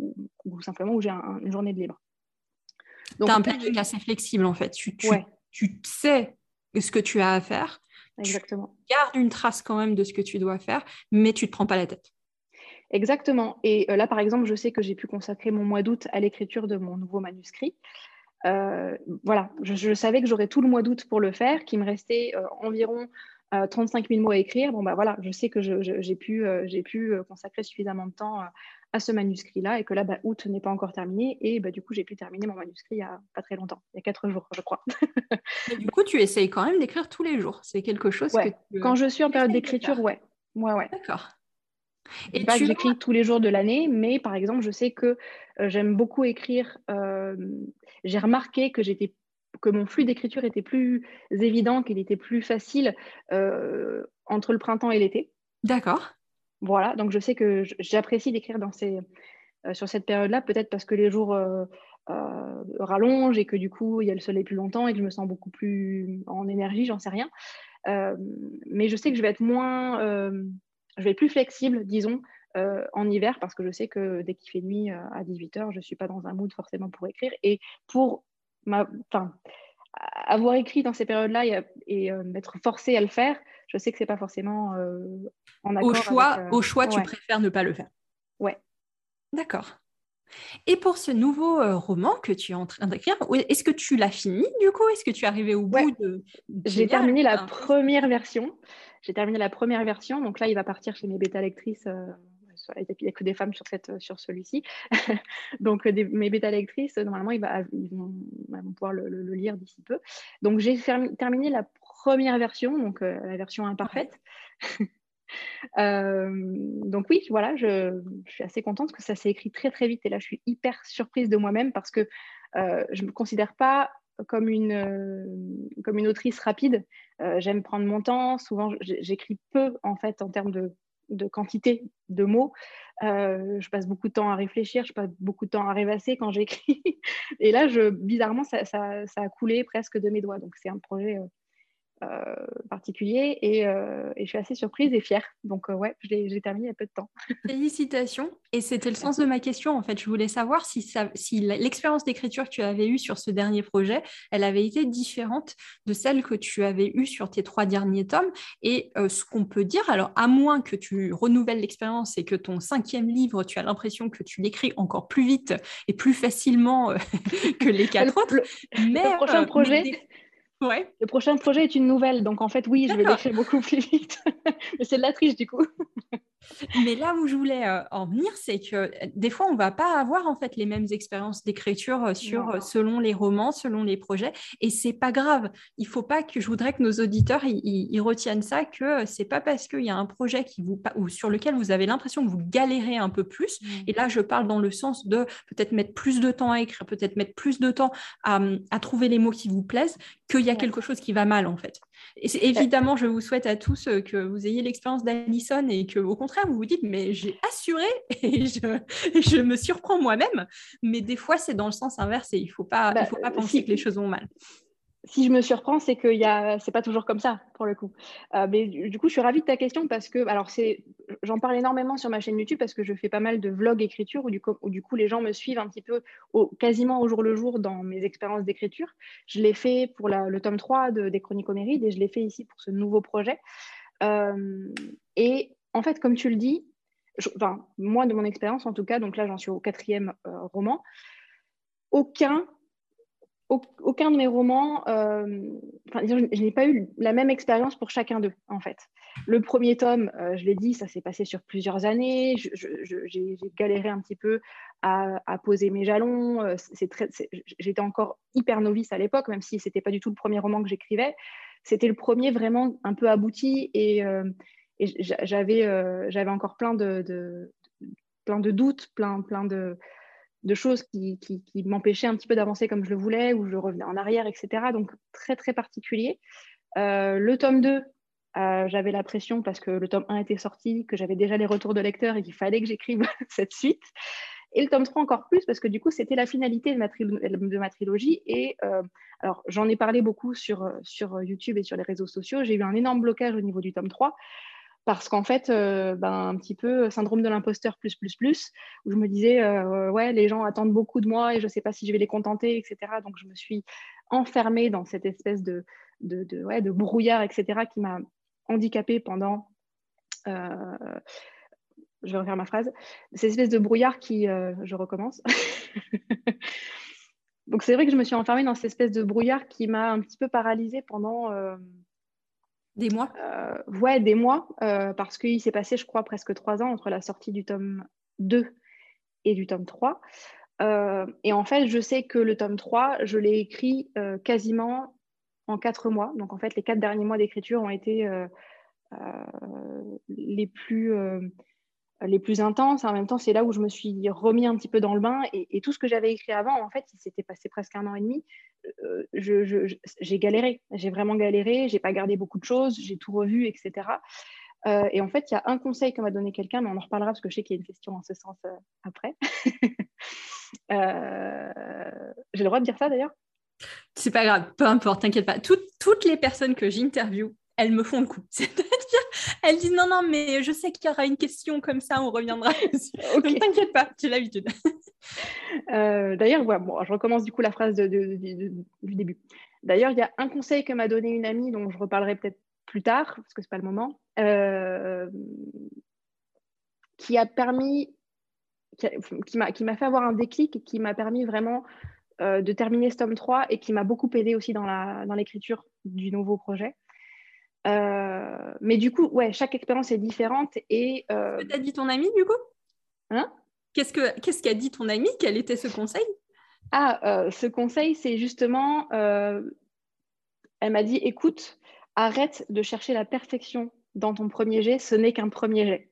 simplement où j'ai une journée de libre. Tu as un planning assez flexible en fait. Tu, tu, tu sais ce que tu as à faire Exactement. Tu gardes une trace quand même de ce que tu dois faire, mais tu ne te prends pas la tête. Exactement. Et euh, là, par exemple, je sais que j'ai pu consacrer mon mois d'août à l'écriture de mon nouveau manuscrit. Euh, voilà, je, savais que j'aurais tout le mois d'août pour le faire, qu'il me restait euh, environ 35 000 mots à écrire. Bon, bah voilà, je sais que j'ai pu, pu consacrer suffisamment de temps à ce manuscrit-là et que là, bah, août n'est pas encore terminé et bah, du coup, j'ai pu terminer mon manuscrit il n'y a pas très longtemps, il y a quatre jours, je crois. du coup, tu essayes quand même d'écrire tous les jours. C'est quelque chose que Quand je suis en période d'écriture, ouais. ouais, ouais. D'accord. Et pas que j'écris tous les jours de l'année, mais par exemple, je sais que euh, j'aime beaucoup écrire. Euh, j'ai remarqué que j'étais que mon flux d'écriture était plus évident, qu'il était plus facile euh, entre le printemps et l'été. D'accord. Voilà, donc je sais que j'apprécie d'écrire dans ces, euh, sur cette période-là, peut-être parce que les jours euh, rallongent et que du coup, il y a le soleil plus longtemps et que je me sens beaucoup plus en énergie, j'en sais rien. mais je sais que je vais être moins, je vais être plus flexible, disons, en hiver parce que je sais que dès qu'il fait nuit à 18h, je ne suis pas dans un mood forcément pour écrire. Et pour ma, avoir écrit dans ces périodes-là et, m'être forcée à le faire, je sais que c'est pas forcément en accord. Au choix, au choix tu préfères ne pas le faire. Ouais. D'accord. Et pour ce nouveau euh, roman que tu es en train d'écrire, est-ce que tu l'as fini du coup? Est-ce que tu es arrivé au bout de... J'ai terminé la première version. J'ai terminé la première version, donc là il va partir chez mes bêta lectrices. Euh, il n'y a que des femmes sur, cette, sur celui-ci. donc mes bêta lectrices, normalement ils, vont, pouvoir le, lire d'ici peu. Donc j'ai terminé la première version, donc euh, la version imparfaite. Euh, donc oui, voilà, je, suis assez contente que ça s'est écrit très très vite et là je suis hyper surprise de moi-même parce que euh, je ne me considère pas comme une, euh, comme une autrice rapide. J'aime prendre mon temps, souvent j'écris peu en fait en termes de, de quantité de mots. je passe beaucoup de temps à réfléchir, je passe beaucoup de temps à rêvasser quand j'écris. Et là, je, bizarrement, ça, a coulé presque de mes doigts. Donc c'est un projet euh, particulier euh, et, je suis assez surprise et fière. Donc, euh, ouais, j'ai terminé il y a peu de temps. Félicitations. Et c'était le sens de ma question. En fait, je voulais savoir si, si l'expérience d'écriture que tu avais eue sur ce dernier projet, elle avait été différente de celle que tu avais eue sur tes trois derniers tomes. Et ce qu'on peut dire, alors, à moins que tu renouvelles l'expérience et que ton cinquième livre, tu as l'impression que tu l'écris encore plus vite et plus facilement que les quatre autres. mais, le prochain projet. Le prochain projet est une nouvelle, donc en fait, oui, je vais l'écrire beaucoup plus vite. Mais c'est de la triche du coup. Mais là où je voulais euh, en venir, c'est que euh, des fois, on ne va pas avoir en fait les mêmes expériences d'écriture euh, selon les romans, selon les projets, et c'est pas grave. Il faut pas que je voudrais que nos auditeurs ils, retiennent ça que c'est pas parce qu'il y a un projet qui vous ou sur lequel vous avez l'impression que vous galérez un peu plus. Mmh. Et là, je parle dans le sens de peut-être mettre plus de temps à écrire, peut-être mettre plus de temps à, à trouver les mots qui vous plaisent, qu'il y a quelque chose qui va mal en fait. Et évidemment, je vous souhaite à tous euh, que vous ayez l'expérience d'Alison et que, au contraire, vous vous dites, mais j'ai assuré et je, je, me surprends moi-même. Mais des fois, c'est dans le sens inverse et il ne faut pas, il faut pas bah, penser que les choses vont mal si je me surprends, c'est que ce n'est pas toujours comme ça, pour le coup. Euh, mais du coup, je suis ravie de ta question parce que, alors, j'en parle énormément sur ma chaîne YouTube parce que je fais pas mal de vlogs écriture où du, coup, les gens me suivent un petit peu quasiment au jour le jour dans mes expériences d'écriture. Je l'ai fait pour le tome 3 des Chroniques Homérides et je l'ai fait ici pour ce nouveau projet. Euh, et en fait, comme tu le dis, enfin, moi, de mon expérience en tout cas, donc là, j'en suis au quatrième euh, roman, aucun aucun de mes romans, euh, je, n'ai pas eu la même expérience pour chacun d'eux, en fait. Le premier tome, euh, je l'ai dit, ça s'est passé sur plusieurs années. J'ai galéré un petit peu à, poser mes jalons. Euh, j'étais encore hyper novice à l'époque, même si ce n'était pas du tout le premier roman que j'écrivais. C'était le premier vraiment un peu abouti et, j'avais encore plein de, plein de doutes, plein, plein de de choses qui, m'empêchaient un petit peu d'avancer comme je le voulais, ou je revenais en arrière, etc. Donc très très particulier. Euh, le tome 2, euh, j'avais la pression parce que le tome 1 était sorti, que j'avais déjà les retours de lecteurs et qu'il fallait que j'écrive cette suite. Et le tome 3 encore plus parce que du coup, c'était la finalité de ma, de ma trilogie. Et euh, alors, j'en ai parlé beaucoup sur, sur YouTube et sur les réseaux sociaux. J'ai eu un énorme blocage au niveau du tome 3 parce qu'en fait, euh, ben, un petit peu syndrome de l'imposteur plus, plus, plus, où je me disais, euh, ouais, les gens attendent beaucoup de moi et je ne sais pas si je vais les contenter, etc. Donc, je me suis enfermée dans cette espèce de, de, ouais, de brouillard, etc., qui m'a handicapée pendant... Euh, je vais refaire ma phrase. Cette espèce de brouillard qui... je recommence. Donc, c'est vrai que je me suis enfermée dans cette espèce de brouillard qui m'a un petit peu paralysée pendant des mois? Euh, Ouais, des mois, euh, parce qu'il s'est passé, je crois, presque trois ans entre la sortie du tome 2 et du tome 3. Euh, et en fait, je sais que le tome 3, je l'ai écrit quasiment en quatre mois. Donc, en fait, les quatre derniers mois d'écriture ont été les plus les plus intenses. En même temps, c'est là où je me suis remis un petit peu dans le bain. Et, tout ce que j'avais écrit avant, en fait, il s'était passé presque un an et demi. Euh, j'ai galéré. J'ai vraiment galéré. J'ai pas gardé beaucoup de choses. J'ai tout revu, etc. Euh, et en fait, il y a un conseil que m'a donné quelqu'un, mais on en reparlera parce que je sais qu'il y a une question en ce sens euh, après. j'ai le droit de dire ça d'ailleurs? C'est pas grave, peu importe, t'inquiète pas. toutes les personnes que j'interviewe, elles me font le coup. Elle dit non, non, mais je sais qu'il y aura une question comme ça, on reviendra dessus. Donc t'inquiète pas, j'ai l'habitude. Euh, d'ailleurs, bon, je recommence du coup la phrase du début. D'ailleurs, il y a un conseil que m'a donné une amie, dont je reparlerai peut-être plus tard, parce que ce n'est pas le moment, euh, qui a permis, qui m'a fait avoir un déclic et qui m'a permis vraiment de terminer ce tome 3 et qui m'a beaucoup aidé aussi dans l'écriture dans du nouveau projet. Mais du coup, ouais, chaque expérience est différente. Et, euh... que dit ton ami du coup? Hein? Qu'est-ce qu'a dit ton ami? Quel était ce conseil? Ah, ce conseil, c'est justement, elle m'a dit, écoute, arrête de chercher la perfection dans ton premier jet, ce n'est qu'un premier jet.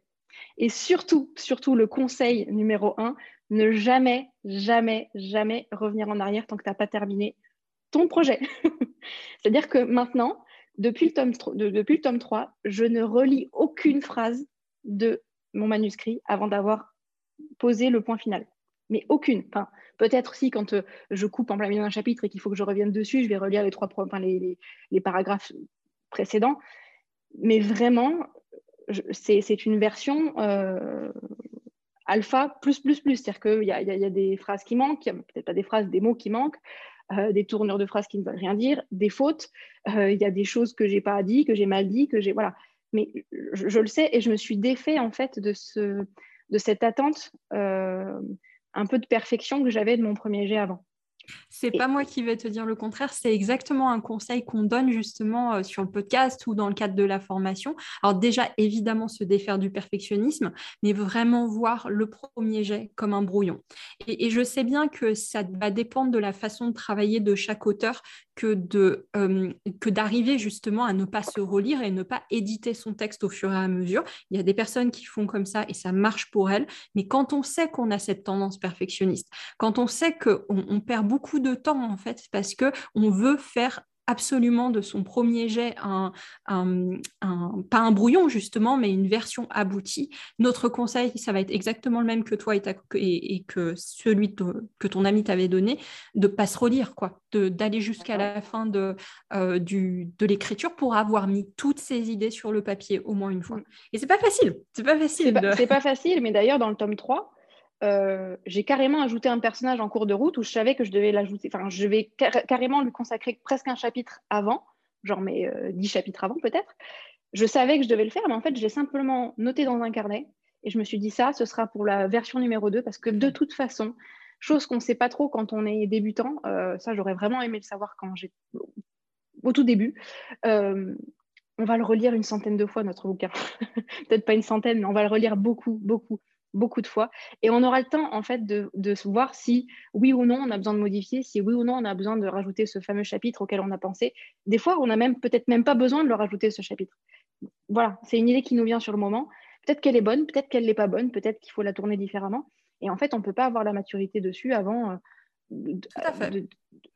Et surtout, surtout le conseil numéro un, ne jamais, jamais, jamais revenir en arrière tant que tu n'as pas terminé ton projet. C'est-à-dire que maintenant, depuis le, tome, depuis le tome 3, je ne relis aucune phrase de mon manuscrit avant d'avoir posé le point final. Mais aucune. Enfin, peut-être si quand euh, je coupe en plein milieu d'un chapitre et qu'il faut que je revienne dessus, je vais relire les trois enfin, les, paragraphes précédents. Mais vraiment, c'est une version euh, alpha plus plus plus. C'est-à-dire qu'il y, y, a des phrases qui manquent, peut-être pas des phrases, des mots qui manquent, euh, des tournures de phrases qui ne veulent rien dire, des fautes. Euh, il y a des choses que j'ai pas dit, que j'ai mal dit, que j'ai voilà. Mais je, le sais et je me suis défait en fait de ce de cette attente un peu de perfection que j'avais de mon premier jet avant. C'est pas moi qui vais te dire le contraire, c'est exactement un conseil qu'on donne justement euh, sur le podcast ou dans le cadre de la formation. Alors déjà, évidemment, se défaire du perfectionnisme, mais vraiment voir le premier jet comme un brouillon. Et, je sais bien que ça va dépendre de la façon de travailler de chaque auteur euh, que d'arriver justement à ne pas se relire et ne pas éditer son texte au fur et à mesure. Il y a des personnes qui font comme ça et ça marche pour elles, mais quand on sait qu'on a cette tendance perfectionniste, quand on sait qu'on on perd beaucoup de temps en fait parce que on veut faire absolument de son premier jet un, pas un brouillon justement, mais une version aboutie. Notre conseil, ça va être exactement le même que toi et, que celui que ton ami t'avait donné, de pas se relire, quoi, d'aller jusqu'à la fin de, euh, du, de l'écriture pour avoir mis toutes ces idées sur le papier au moins une fois. Et c'est pas facile, c'est pas facile. C'est pas, pas, facile, mais d'ailleurs dans le tome 3, euh, j'ai carrément ajouté un personnage en cours de route où je savais que je devais l'ajouter. Enfin, je vais carrément lui consacrer presque un chapitre avant, genre mes euh, dix chapitres avant peut-être. Je savais que je devais le faire, mais en fait, j'ai simplement noté dans un carnet et je me suis dit ça, ce sera pour la version numéro 2 parce que de toute façon, chose qu'on ne sait pas trop quand on est débutant, euh, ça j'aurais vraiment aimé le savoir quand j'ai au tout début. on va le relire une centaine de fois, notre bouquin. Peut-être pas une centaine, mais on va le relire beaucoup, beaucoup beaucoup de fois. Et on aura le temps, en fait, de, de voir si, oui ou non, on a besoin de modifier, si oui ou non, on a besoin de rajouter ce fameux chapitre auquel on a pensé. Des fois, on n'a même peut-être même pas besoin de le rajouter, ce chapitre. Voilà, c'est une idée qui nous vient sur le moment. Peut-être qu'elle est bonne, peut-être qu'elle n'est pas bonne, peut-être qu'il faut la tourner différemment. Et en fait, on ne peut pas avoir la maturité dessus avant euh,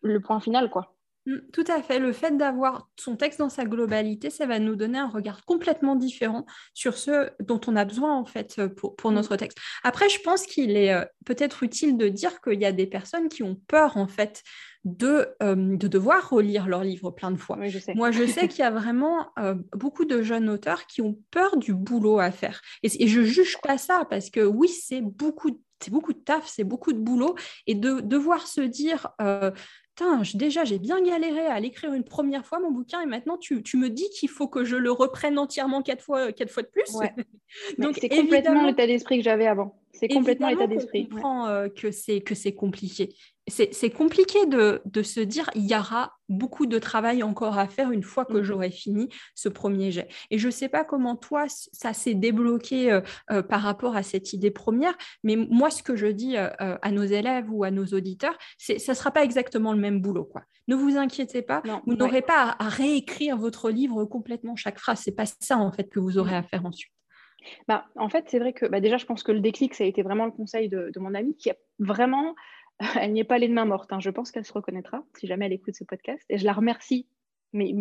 le point final, quoi. Mm, tout à fait. Le fait d'avoir son texte dans sa globalité, ça va nous donner un regard complètement différent sur ce dont on a besoin en fait euh, pour, pour mm. notre texte. Après, je pense qu'il est euh, peut-être utile de dire qu'il y a des personnes qui ont peur en fait de, euh, de devoir relire leur livre plein de fois. Moi, je sais qu'il y a vraiment beaucoup de jeunes auteurs qui ont peur du boulot à faire. Et, et je juge pas ça parce que oui, c'est beaucoup c'est beaucoup de taf, c'est beaucoup de boulot, et de devoir se dire, déjà, j'ai bien galéré à l'écrire une première fois, mon bouquin, et maintenant, tu, me dis qu'il faut que je le reprenne entièrement quatre fois, quatre fois de plus. Donc, c'est complètement l'état d'esprit que j'avais avant. C'est complètement l'état d'esprit. Je comprends euh, que c'est compliqué c'est compliqué de, se dire il y aura beaucoup de travail encore à faire une fois que mmh. j'aurai fini ce premier jet. Et je ne sais pas comment toi, ça s'est débloqué euh, euh, par rapport à cette idée première, mais moi, ce que je dis euh, à nos élèves ou à nos auditeurs, c'est ça ne sera pas exactement le même boulot. Quoi. Ne vous inquiétez pas, vous n'aurez pas à, réécrire votre livre complètement chaque phrase. Ce n'est pas ça, en fait, que vous aurez à faire ensuite. Bah, en fait, c'est vrai que bah, déjà, je pense que le déclic, ça a été vraiment le conseil de, de mon ami qui a vraiment elle n'y est pas les mains mortes. Hein. Je pense qu'elle se reconnaîtra si jamais elle écoute ce podcast. Et je la remercie, mais,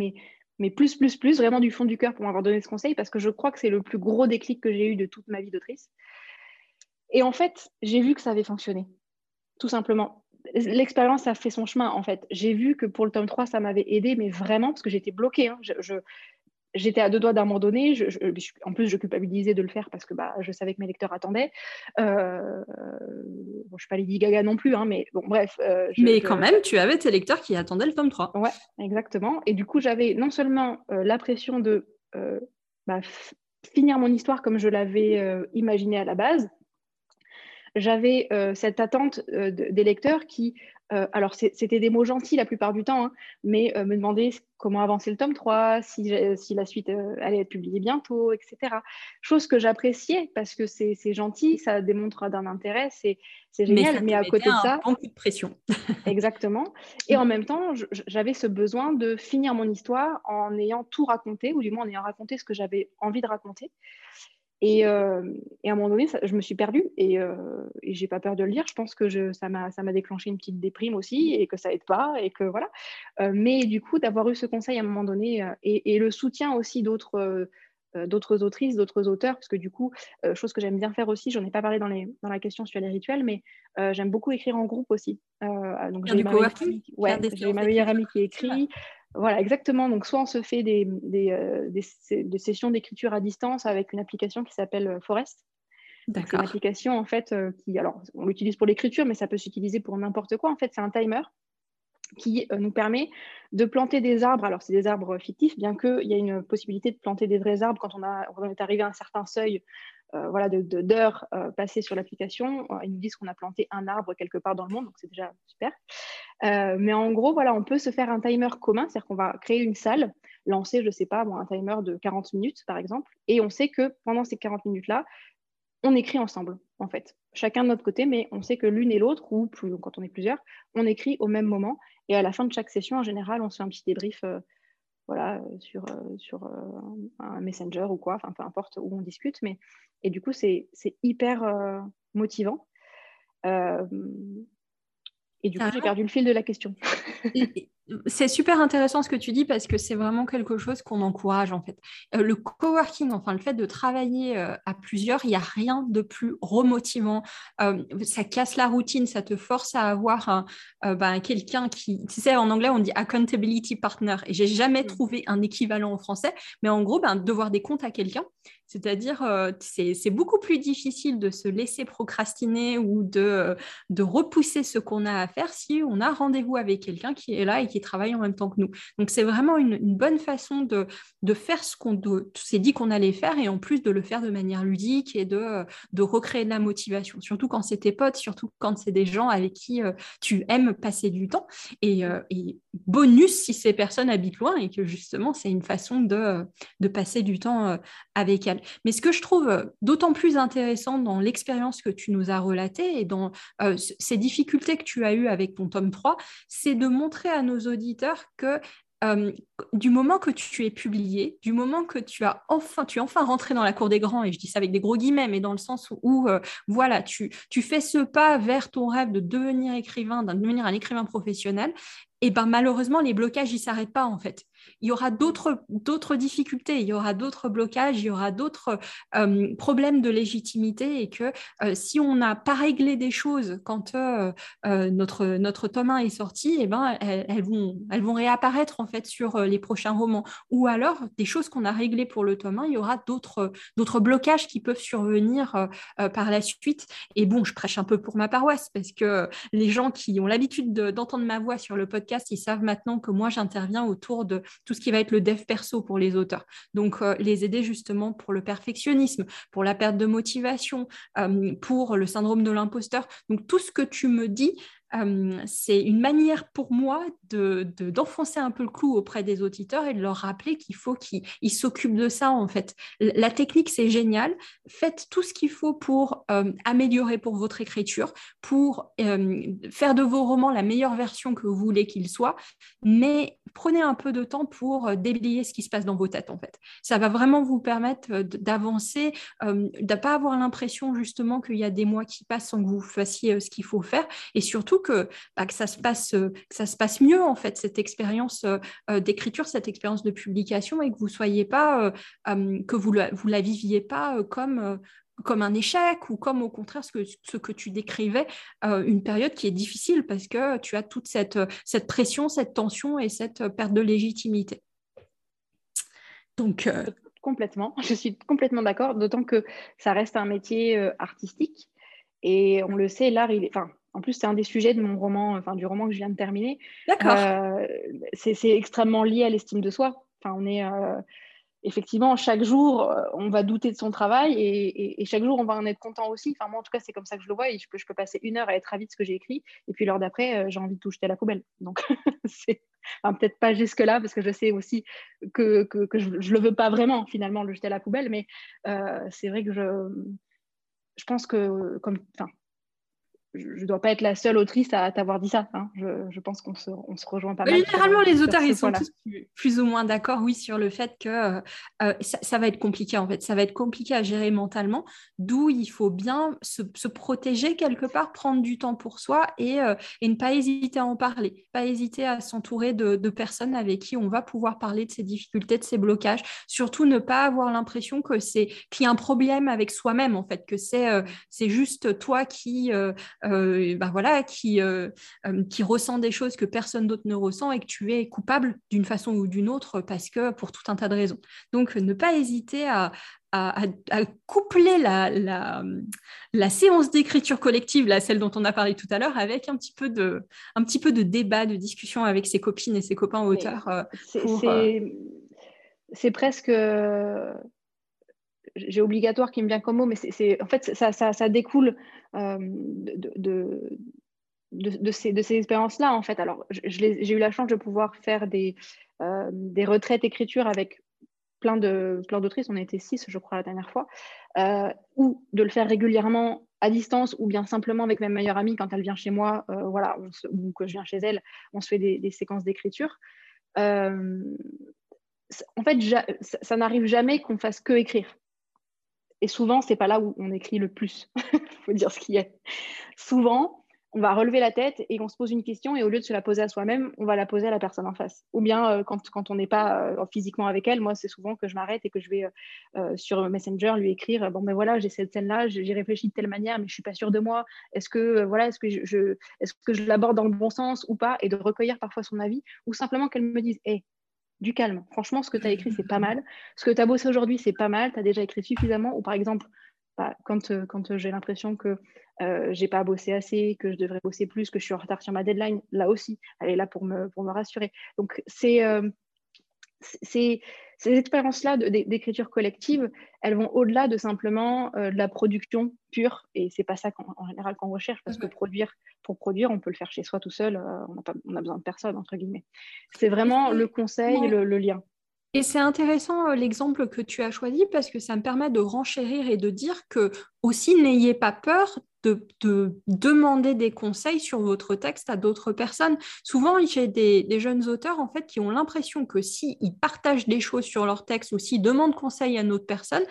mais, plus, plus, plus, vraiment du fond du cœur pour m'avoir donné ce conseil, parce que je crois que c'est le plus gros déclic que j'ai eu de toute ma vie d'autrice. Et en fait, j'ai vu que ça avait fonctionné, tout simplement. L'expérience a fait son chemin, en fait. J'ai vu que pour le tome 3, ça m'avait aidé, mais vraiment, parce que j'étais bloquée. Hein. J'étais à deux doigts d'abandonner. Je, en plus, je culpabilisais de le faire parce que bah, je savais que mes lecteurs attendaient. Euh, bon, je ne suis pas Lady Gaga non plus, hein, mais bon, bref. Euh, mais quand même, tu avais tes lecteurs qui attendaient le tome 3. Ouais, exactement. Et du coup, j'avais non seulement euh, la pression de bah, finir mon histoire comme je l'avais imaginé à la base, j'avais cette attente des lecteurs qui euh, alors, c'était des mots gentils la plupart du temps, hein, mais euh, me demander comment avancer le tome 3, si, la suite euh, allait être publiée bientôt, etc. Chose que j'appréciais parce que c'est gentil, ça démontre d'un intérêt, c'est génial, mais, à côté de ça. Un de pression. exactement. Et en même temps, j'avais ce besoin de finir mon histoire en ayant tout raconté, ou du moins en ayant raconté ce que j'avais envie de raconter. Euh, et, à un moment donné, je me suis perdue et, euh, et j'ai pas peur de le dire. Je pense que je, ça m'a déclenché une petite déprime aussi et que ça aide pas et que voilà. Euh, mais du coup, d'avoir eu ce conseil à un moment donné euh, et, le soutien aussi d'autres d'autres autrices, d'autres auteurs, parce que du coup, chose que j'aime bien faire aussi, j'en ai pas parlé dans, les, dans la question sur les rituels, mais j'aime beaucoup écrire en groupe aussi. donc j'ai ma meilleure amie qui écrit. Voilà, exactement. Donc, soit on se fait des, euh, sessions d'écriture à distance avec une application qui s'appelle euh, Forest. C'est une application, en fait, euh, qui, alors, on l'utilise pour l'écriture, mais ça peut s'utiliser pour n'importe quoi. En fait, c'est un timer qui nous permet de planter des arbres. Alors, c'est des arbres fictifs, bien qu'il y ait une possibilité de planter des vrais arbres quand on, a, on est arrivé à un certain seuil voilà, d'heures euh, passées sur l'application. Euh, ils nous disent qu'on a planté un arbre quelque part dans le monde, donc c'est déjà super. mais en gros, voilà, on peut se faire un timer commun, c'est-à-dire qu'on va créer une salle, lancer, je ne sais pas, un timer de 40 minutes, par exemple, et on sait que pendant ces 40 minutes-là, on écrit ensemble, en fait. Chacun de notre côté, mais on sait que l'une et l'autre, ou plus, quand on est plusieurs, on écrit au même moment. Et à la fin de chaque session, en général, on se fait un petit débrief voilà, sur, sur un messenger ou quoi, enfin peu importe où on discute, mais et du coup, c'est hyper euh, motivant. Euh, et du coup, j'ai perdu le fil de la question. C'est super intéressant ce que tu dis parce que c'est vraiment quelque chose qu'on encourage en fait. Euh, le coworking, enfin le fait de travailler à plusieurs, il n'y a rien de plus remotivant. ça casse la routine, ça te force à avoir ben, quelqu'un qui, tu sais, en anglais on dit accountability partner et j'ai jamais mmh. trouvé un équivalent en français, mais en gros, ben, devoir des comptes à quelqu'un, c'est-à-dire, euh, c'est beaucoup plus difficile de se laisser procrastiner ou de, euh, de repousser ce qu'on a à faire si on a rendez-vous avec quelqu'un qui est là et qui travaille en même temps que nous. Donc, c'est vraiment une, bonne façon de, de faire ce qu'on s'est dit qu'on allait faire et en plus de le faire de manière ludique et de, de recréer de la motivation, surtout quand c'est tes potes, surtout quand c'est des gens avec qui euh, tu aimes passer du temps. Et, et, bonus si ces personnes habitent loin et que justement, c'est une façon de, de passer du temps avec elles. Mais ce que je trouve euh, d'autant plus intéressant dans l'expérience que tu nous as relatée et dans euh, ces difficultés que tu as eues avec ton tome 3, c'est de montrer à nos auditeurs que euh, du moment que tu es publié, du moment que tu as enfin, tu es enfin rentré dans la cour des grands, et je dis ça avec des gros guillemets, mais dans le sens où, voilà, tu, fais ce pas vers ton rêve de devenir écrivain, de un écrivain professionnel, et ben malheureusement les blocages ils s'arrêtent pas en fait il y aura d'autres difficultés, il y aura d'autres blocages, il y aura d'autres euh, problèmes de légitimité et que euh, si on n'a pas réglé des choses quand euh, notre, notre tome 1 est sorti, eh ben, elles, vont, elles vont réapparaître en fait sur les prochains romans. Ou alors, des choses qu'on a réglées pour le tome 1, il y aura d'autres blocages qui peuvent survenir par la suite. Et bon, je prêche un peu pour ma paroisse parce que les gens qui ont l'habitude d'entendre ma voix sur le podcast, ils savent maintenant que moi, j'interviens autour de tout ce qui va être le dev perso pour les auteurs. Donc, euh, les aider justement pour le perfectionnisme, pour la perte de motivation, euh, pour le syndrome de l'imposteur. Donc, tout ce que tu me dis, c'est une manière pour moi d'enfoncer un peu le clou auprès des auditeurs et de leur rappeler qu'il faut qu'ils s'occupent de ça en fait. La technique, c'est génial. Faites tout ce qu'il faut pour améliorer pour votre écriture, pour faire de vos romans la meilleure version que vous voulez qu'ils soient, mais prenez un peu de temps pour déblayer ce qui se passe dans vos têtes en fait. Ça va vraiment vous permettre d'avancer, de ne pas avoir l'impression justement qu'il y a des mois qui passent sans que vous fassiez ce qu'il faut faire et surtout que, bah, que, ça se passe, que ça se passe mieux, en fait, cette expérience euh, euh, d'écriture, cette expérience de publication, et que vous soyez pas, euh, que vous, la, viviez pas comme un échec ou comme au contraire ce que, tu décrivais, une période qui est difficile parce que tu as toute cette, pression, cette tension et cette perte de légitimité. Donc, Complètement, je suis complètement d'accord, d'autant que ça reste un métier artistique et on le sait, l'art, il est, en plus, c'est un des sujets de mon roman, enfin du roman que je viens de terminer. D'accord. Euh, c'est extrêmement lié à l'estime de soi. Enfin, on est, euh, effectivement, chaque jour, euh, on va douter de son travail et, chaque jour, on va en être content aussi. Enfin, moi, en tout cas, c'est comme ça que je le vois et je peux, je peux passer une heure à être ravie de ce que j'ai écrit et puis l'heure d'après, j'ai envie de tout jeter à la poubelle. Donc, c'est peut-être pas jusque-là parce que je sais aussi que, que, je ne le veux pas vraiment, finalement, le jeter à la poubelle, mais euh, c'est vrai que je, je pense que, comme, je ne dois pas être la seule autrice à t'avoir dit ça. Hein. Je, pense qu'on se, on se, rejoint pas mal. Généralement, les auteurs, ils sont tous plus, ou moins d'accord, oui, sur le fait que euh, euh, ça, va être compliqué, en fait. Ça va être compliqué à gérer mentalement, d'où il faut bien se, protéger quelque part, prendre du temps pour soi et, euh, et, ne pas hésiter à en parler, pas hésiter à s'entourer de, de, personnes avec qui on va pouvoir parler de ses difficultés, de ses blocages. Surtout, ne pas avoir l'impression que c'est qu'il y a un problème avec soi-même, en fait, que c'est c'est juste toi qui bah voilà, qui, euh, euh, qui ressent des choses que personne d'autre ne ressent et que tu es coupable d'une façon ou d'une autre parce que pour tout un tas de raisons. Donc, ne pas hésiter à, à, coupler la, la, la séance d'écriture collective, là, celle dont on a parlé tout à l'heure, avec un petit, peu de, un petit peu de débat, de discussion avec ses copines et ses copains auteurs. C'est presque j'ai obligatoire qui me vient comme mot, mais c'est en fait ça, ça, découle euh, de, de, de, ces, de ces expériences-là en fait. Alors j'ai eu la chance de pouvoir faire des, euh, des retraites écriture avec plein de plein d'autrices, on était six je crois la dernière fois, euh, ou de le faire régulièrement à distance ou bien simplement avec ma meilleure amie quand elle vient chez moi, voilà, ou que je viens chez elle, on se fait des, des séquences d'écriture. en fait, ça n'arrive jamais qu'on fasse que écrire. Et souvent, c'est pas là où on écrit le plus. Il faut dire ce qui est. Souvent, on va relever la tête et on se pose une question et au lieu de se la poser à soi-même, on va la poser à la personne en face. Ou bien euh, quand, on n'est pas euh, physiquement avec elle, moi c'est souvent que je m'arrête et que je vais euh, sur Messenger lui écrire bon mais voilà j'ai cette scène-là, j'ai réfléchi de telle manière mais je suis pas sûre de moi. Est-ce que voilà est-ce que je, est-ce que je l'aborde dans le bon sens ou pas? Et de recueillir parfois son avis ou simplement qu'elle me dise hé du calme. Franchement, ce que tu as écrit, c'est pas mal. Ce que tu as bossé aujourd'hui, c'est pas mal. Tu as déjà écrit suffisamment. Ou par exemple, bah, quand, euh, quand euh, j'ai l'impression que euh, j'ai pas bossé assez, que je devrais bosser plus, que je suis en retard sur ma deadline, là aussi, elle est là pour me, pour me rassurer. Donc, c'est ces expériences-là d'écriture collective, elles vont au-delà de simplement de la production pure. Et c'est pas ça en général qu'on recherche, parce que produire pour produire, on peut le faire chez soi tout seul. on, a on a besoin de personne, entre guillemets. C'est vraiment le conseil, le, lien. Et c'est intéressant l'exemple que tu as choisi parce que ça me permet de renchérir et de dire que aussi n'ayez pas peur de, demander des conseils sur votre texte à d'autres personnes. Souvent, j'ai des, jeunes auteurs en fait qui ont l'impression que s'ils partagent des choses sur leur texte ou s'ils demandent conseil à une autre personne,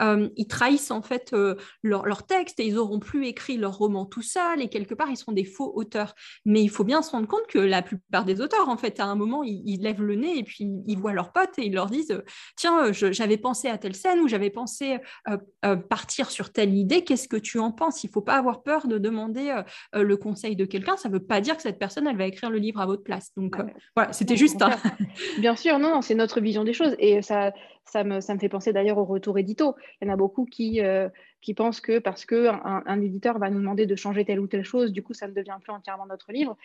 euh, ils trahissent en fait euh, leur, texte et ils auront plus écrit leur roman tout seul et quelque part ils seront des faux auteurs. Mais il faut bien se rendre compte que la plupart des auteurs en fait à un moment ils, lèvent le nez et puis ils voient leurs potes et ils leur disent tiens j'avais pensé à telle scène ou j'avais pensé euh, partir sur telle idée qu'est-ce que tu en penses? Il faut pas avoir peur de demander le conseil de quelqu'un. Ça ne veut pas dire que cette personne elle va écrire le livre à votre place. Donc voilà c'était juste bien sûr non, c'est notre vision des choses et ça ça me, ça me fait penser d'ailleurs au retour édito. Il y en a beaucoup qui, euh, qui pensent que parce qu'un un éditeur va nous demander de changer telle ou telle chose, du coup, ça ne devient plus entièrement notre livre.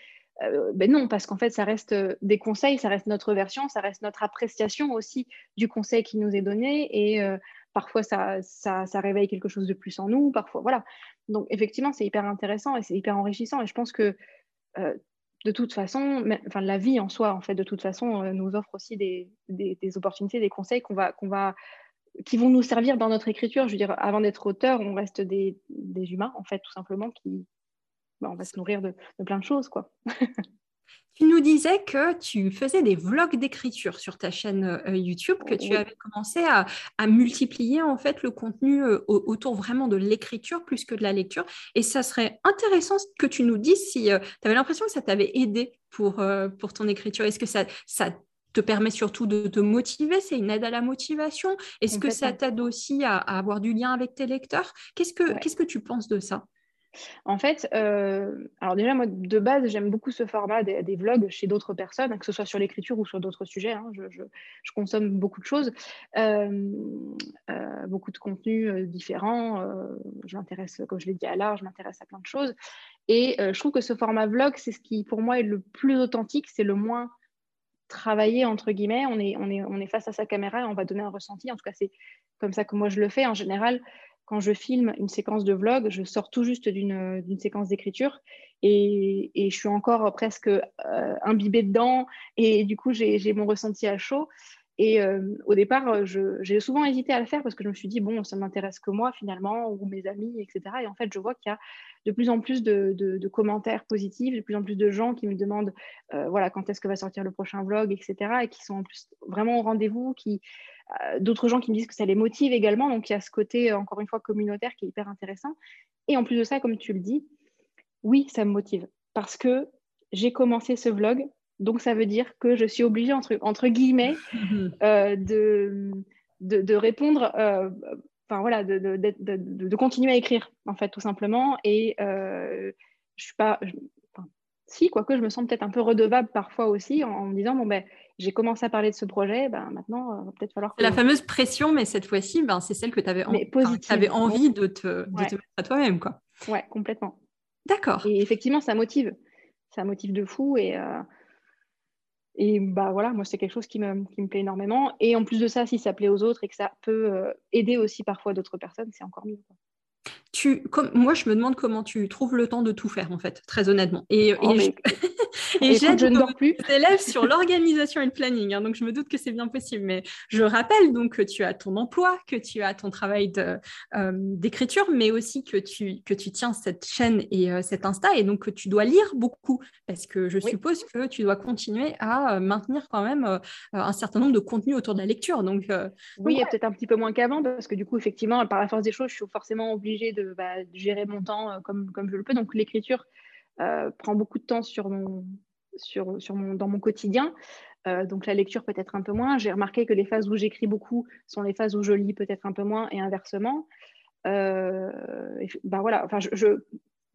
Euh, ben non, parce qu'en fait, ça reste des conseils, ça reste notre version, ça reste notre appréciation aussi du conseil qui nous est donné. Et euh, parfois, ça, ça, ça, réveille quelque chose de plus en nous. Parfois, voilà. Donc, effectivement, c'est hyper intéressant et c'est hyper enrichissant. Et je pense que de toute façon, enfin, la vie en soi, en fait, de toute façon, euh, nous offre aussi des, opportunités, des conseils qu'on va, qu'on va, qui vont nous servir dans notre écriture. Je veux dire, avant d'être auteur, on reste des, humains, en fait, tout simplement, qui, bah, on va se nourrir de, de plein de choses, quoi. Tu nous disais que tu faisais des vlogs d'écriture sur ta chaîne euh, YouTube, que tu avais commencé à, multiplier en fait le contenu euh, autour vraiment de l'écriture plus que de la lecture. Et ça serait intéressant que tu nous dises si euh, tu avais l'impression que ça t'avait aidé pour, pour ton écriture. Est-ce que ça, ça te permet surtout de te motiver? C'est une aide à la motivation? Est-ce que ça t'aide aussi à, avoir du lien avec tes lecteurs? Qu'est-ce que Qu'est-ce que tu penses de ça? En fait, euh, alors déjà, moi, de base, j'aime beaucoup ce format des, vlogs chez d'autres personnes, que ce soit sur l'écriture ou sur d'autres sujets. Hein. je, consomme beaucoup de choses, euh, euh, beaucoup de contenus différents. je m'intéresse, comme je l'ai dit à l'art, je m'intéresse à plein de choses. Et je trouve que ce format vlog, c'est ce qui, pour moi, est le plus authentique, c'est le moins travailler entre guillemets. On est face à sa caméra et on va donner un ressenti. En tout cas, c'est comme ça que moi je le fais. En général, quand je filme une séquence de vlog, je sors tout juste d'une séquence d'écriture et, je suis encore presque euh, imbibée dedans et du coup j'ai mon ressenti à chaud. Et euh, au départ, j'ai souvent hésité à le faire parce que je me suis dit, bon, ça m'intéresse que moi finalement, ou mes amis, etc. Et en fait, je vois qu'il y a de plus en plus de, commentaires positifs, de plus en plus de gens qui me demandent, euh, voilà, quand est-ce que va sortir le prochain vlog, etc. Et qui sont en plus vraiment au rendez-vous, qui, euh, d'autres gens qui me disent que ça les motive également. Donc, il y a ce côté, encore une fois, communautaire qui est hyper intéressant. Et en plus de ça, comme tu le dis, oui, ça me motive parce que j'ai commencé ce vlog donc, ça veut dire que je suis obligée, entre, entre guillemets, euh, de, de, répondre, euh, enfin voilà, de, de, continuer à écrire, en fait, tout simplement. Et euh, je suis pas. si, quoique je me sens peut-être un peu redevable parfois aussi en, me disant, bon, ben, j'ai commencé à parler de ce projet, ben, maintenant, il va peut-être falloir que... La fameuse pression, mais cette fois-ci, ben, c'est celle que tu avais, avais, envie de te, de te mettre à toi-même. quoi. Ouais, complètement. D'accord. Et effectivement, ça motive. Ça motive de fou. Et, et bah voilà, moi c'est quelque chose qui me, qui me, plaît énormément. Et en plus de ça, si ça plaît aux autres et que ça peut euh, aider aussi parfois d'autres personnes, c'est encore mieux. Tu, comme, moi, je me demande comment tu trouves le temps de tout faire, en fait, très honnêtement. Et, oh, et, et j'aide je ne dors plus. élèves sur l'organisation et le planning, hein, donc je me doute que c'est bien possible. Mais je rappelle donc que tu as ton emploi, que tu as ton travail euh, d'écriture, mais aussi que tu, que tu tiens cette chaîne et euh, cet Insta, et donc que tu dois lire beaucoup, parce que je suppose que tu dois continuer à euh, maintenir quand même un certain nombre de contenus autour de la lecture. Donc, oui, peut-être un petit peu moins qu'avant, parce que du coup, effectivement, par la force des choses, je suis forcément obligée de, bah, gérer mon temps comme, comme je le peux. Donc l'écriture euh, prend beaucoup de temps sur mon, sur, sur mon, dans mon quotidien. Euh, donc la lecture peut-être un peu moins. J'ai remarqué que les phases où j'écris beaucoup sont les phases où je lis peut-être un peu moins et inversement. Euh, ben voilà, enfin, je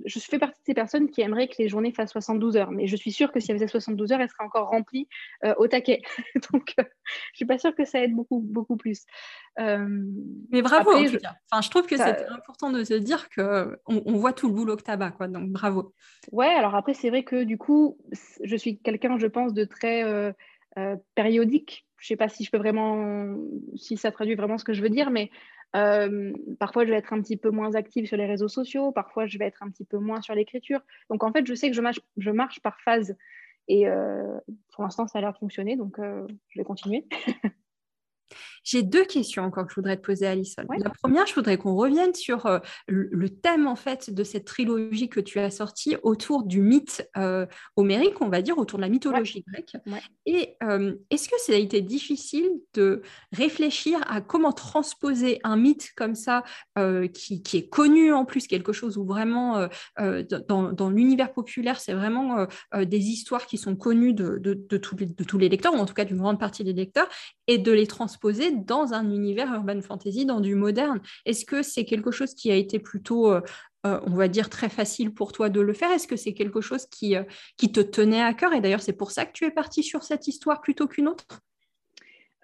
fais partie de ces personnes qui aimeraient que les journées fassent 72 heures, mais je suis sûre que si elles faisaient 72 heures, elles seraient encore remplies euh, au taquet. Donc, euh, je ne suis pas sûre que ça aide beaucoup, beaucoup plus. Euh, mais bravo, en tout cas. Enfin, je trouve que c'est important de se dire qu'on on voit tout le boulot que tu as quoi. Donc, bravo. Ouais, alors après, c'est vrai que du coup, je suis quelqu'un, je pense, de très périodique. Je ne sais pas si je peux vraiment, si ça traduit vraiment ce que je veux dire, mais euh, parfois, je vais être un petit peu moins active sur les réseaux sociaux. Parfois, je vais être un petit peu moins sur l'écriture. Donc, en fait, je sais que je marche, par phase. Et euh, pour l'instant, ça a l'air de fonctionner. Donc, euh, je vais continuer. J'ai deux questions encore que je voudrais te poser, Alison. La première, je voudrais qu'on revienne sur euh, le thème en fait de cette trilogie que tu as sortie autour du mythe euh, homérique, on va dire, autour de la mythologie grecque. Et euh, est-ce que ça a été difficile de réfléchir à comment transposer un mythe comme ça, qui, est connu en plus, quelque chose où vraiment, dans, l'univers populaire, c'est vraiment des histoires qui sont connues de, de, tous les, de tous les lecteurs, ou en tout cas d'une grande partie des lecteurs, et de les transposer dans un univers urban fantasy, dans du moderne. Est-ce que c'est quelque chose qui a été plutôt, euh, euh, on va dire, très facile pour toi de le faire? Est-ce que c'est quelque chose qui, euh, te tenait à cœur? Et d'ailleurs, c'est pour ça que tu es parti sur cette histoire plutôt qu'une autre?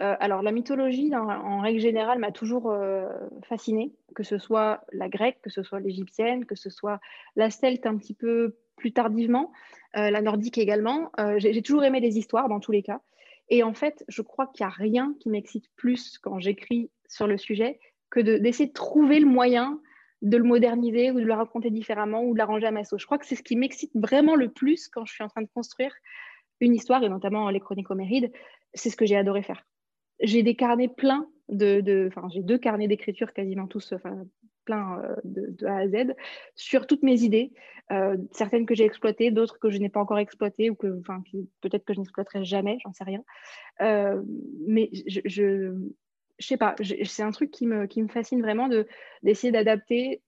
Alors, la mythologie, en, règle générale, m'a toujours fascinée, que ce soit la grecque, que ce soit l'égyptienne, que ce soit la celte un petit peu plus tardivement, la nordique également. J'ai toujours aimé les histoires dans tous les cas. Et en fait, je crois qu'il n'y a rien qui m'excite plus quand j'écris sur le sujet que d'essayer de, trouver le moyen de le moderniser ou de le raconter différemment ou de l'arranger à ma sauce. Je crois que c'est ce qui m'excite vraiment le plus quand je suis en train de construire une histoire, et notamment les chroniques homérides. C'est ce que j'ai adoré faire. J'ai des carnets pleins de... Enfin, j'ai deux carnets d'écriture quasiment tous, euh, de, A à Z, sur toutes mes idées, euh, certaines que j'ai exploitées, d'autres que je n'ai pas encore exploitées ou que peut-être que je n'exploiterai jamais, j'en sais rien. Euh, mais je, je, sais pas, c'est un truc qui me, qui me fascine vraiment d'essayer d'adapter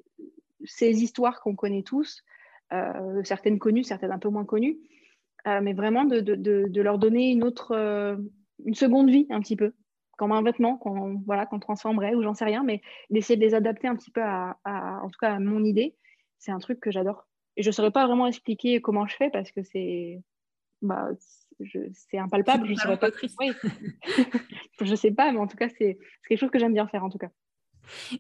ces histoires qu'on connaît tous, certaines connues, certaines un peu moins connues, mais vraiment de, de, de, leur donner une autre, une seconde vie un petit peu comme un vêtement qu'on voilà, qu'on transformerait ou j'en sais rien, mais d'essayer de les adapter un petit peu à, en tout cas à mon idée, c'est un truc que j'adore. Et je ne saurais pas vraiment expliquer comment je fais parce que c'est bah, c'est impalpable. Je ne sais pas. je sais pas, mais en tout cas, c'est quelque chose que j'aime bien faire en tout cas.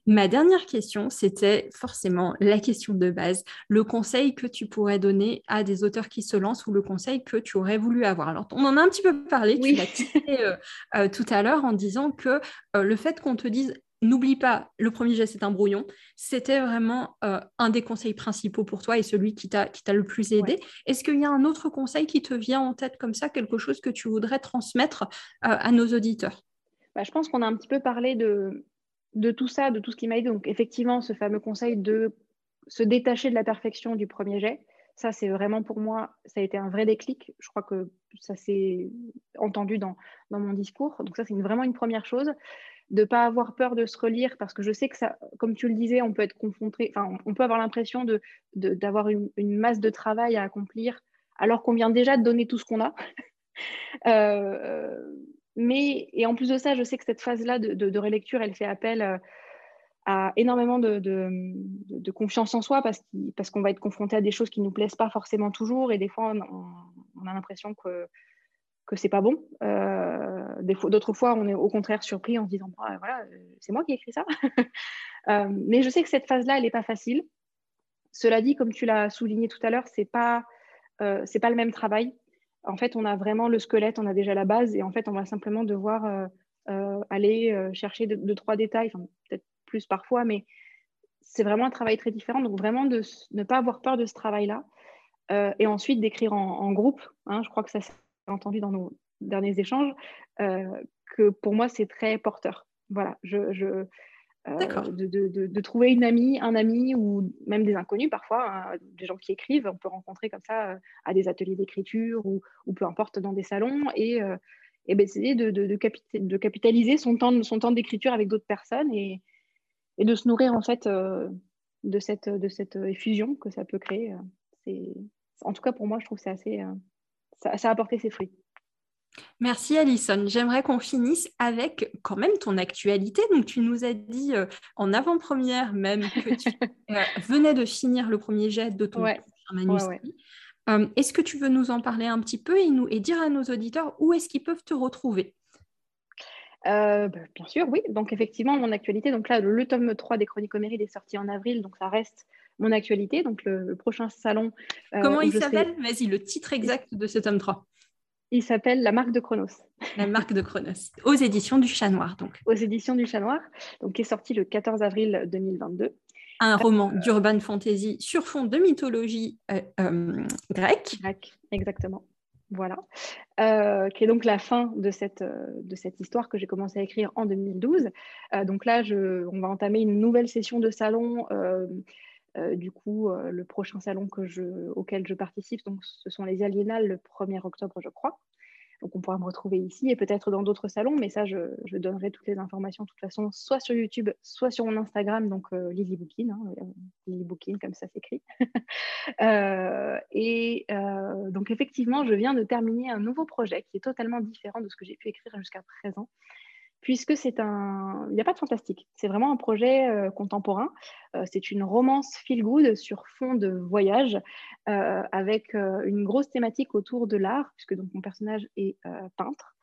Ma dernière question, c'était forcément la question de base, le conseil que tu pourrais donner à des auteurs qui se lancent ou le conseil que tu aurais voulu avoir? Alors, on en a un petit peu parlé, tu l'as cité euh, euh, tout à l'heure en disant que euh, le fait qu'on te dise n'oublie pas, le premier geste c'est un brouillon, c'était vraiment un des conseils principaux pour toi et celui qui t'a le plus aidé. Est-ce qu'il y a un autre conseil qui te vient en tête comme ça, quelque chose que tu voudrais transmettre à nos auditeurs? Bah, Je pense qu'on a un petit peu parlé de, de tout ça, de tout ce qui m'a aidé, donc effectivement, ce fameux conseil de se détacher de la perfection du premier jet, ça, c'est vraiment pour moi, ça a été un vrai déclic. Je crois que ça s'est entendu dans, mon discours. Donc ça, c'est vraiment une première chose. De ne pas avoir peur de se relire, parce que je sais que ça, comme tu le disais, on peut être confronté, enfin, on peut avoir l'impression de, d'avoir une, masse de travail à accomplir, alors qu'on vient déjà de donner tout ce qu'on a. euh, mais, et en plus de ça, je sais que cette phase-là de, relecture, elle fait appel euh, à énormément de, confiance en soi parce, qu'on va être confronté à des choses qui ne nous plaisent pas forcément toujours et des fois, on, a l'impression que, que c'est pas bon. Euh, D'autres fois, on est au contraire surpris en se disant bah, voilà, c'est moi qui ai écrit ça. euh, mais je sais que cette phase-là, elle n'est pas facile. Cela dit, comme tu l'as souligné tout à l'heure, c'est pas, euh, pas le même travail en fait, on a vraiment le squelette, on a déjà la base, et en fait, on va simplement devoir euh, euh, aller euh, chercher deux, trois détails, peut-être plus parfois, mais c'est vraiment un travail très différent. Donc, vraiment, de ne pas avoir peur de ce travail-là. et ensuite, d'écrire en, groupe. Hein, je crois que ça s'est entendu dans nos derniers échanges, que pour moi, c'est très porteur. Voilà, euh, de, de, trouver une amie, un ami ou même des inconnus parfois, hein, des gens qui écrivent, on peut rencontrer comme ça euh, à des ateliers d'écriture ou, ou, peu importe dans des salons et, euh, et ben, essayer de, de, capitaliser son temps, son temps d'écriture avec d'autres personnes et, et, de se nourrir en fait de, cette, de cette effusion que ça peut créer. En tout cas pour moi, je trouve que c'est assez, ça, ça a apporté ses fruits. Merci Alison. J'aimerais qu'on finisse avec quand même ton actualité. Donc tu nous as dit euh, en avant-première même que tu euh, venais de finir le premier jet de ton manuscrit. Euh, est-ce que tu veux nous en parler un petit peu et, nous, et dire à nos auditeurs où est-ce qu'ils peuvent te retrouver? Bah, bien sûr, oui. Donc effectivement, mon actualité, donc là, le tome 3 des Chroniques Homérides est sorti en avril, donc ça reste mon actualité. Donc le, prochain salon. Comment il s'appelle? Vas-y, le titre exact de ce tome 3. Il s'appelle La marque de Chronos. La marque de Chronos, aux éditions du Chat Noir, donc. Aux éditions du Chat Noir, donc qui est sorti le 14 avril 2022. Un roman d'urban fantasy sur fond de mythologie euh, euh, grecque. Grecque, exactement. Voilà. Euh, qui est donc la fin de cette, de cette histoire que j'ai commencé à écrire en 2012. donc là, je, on va entamer une nouvelle session de salon euh, du coup, euh, le prochain salon auquel je participe, donc, ce sont les Aliénales le 1er octobre, je crois. Donc, on pourra me retrouver ici et peut-être dans d'autres salons, mais ça, je, donnerai toutes les informations de toute façon, soit sur YouTube, soit sur mon Instagram, donc euh, Lily Bookin, hein, Lily Bookin, comme ça s'écrit. et donc, effectivement, je viens de terminer un nouveau projet qui est totalement différent de ce que j'ai pu écrire jusqu'à présent puisque c'est un... Il n'y a pas de fantastique. C'est vraiment un projet euh, contemporain. Euh, c'est une romance feel-good sur fond de voyage, euh, avec une grosse thématique autour de l'art, puisque donc mon personnage est peintre.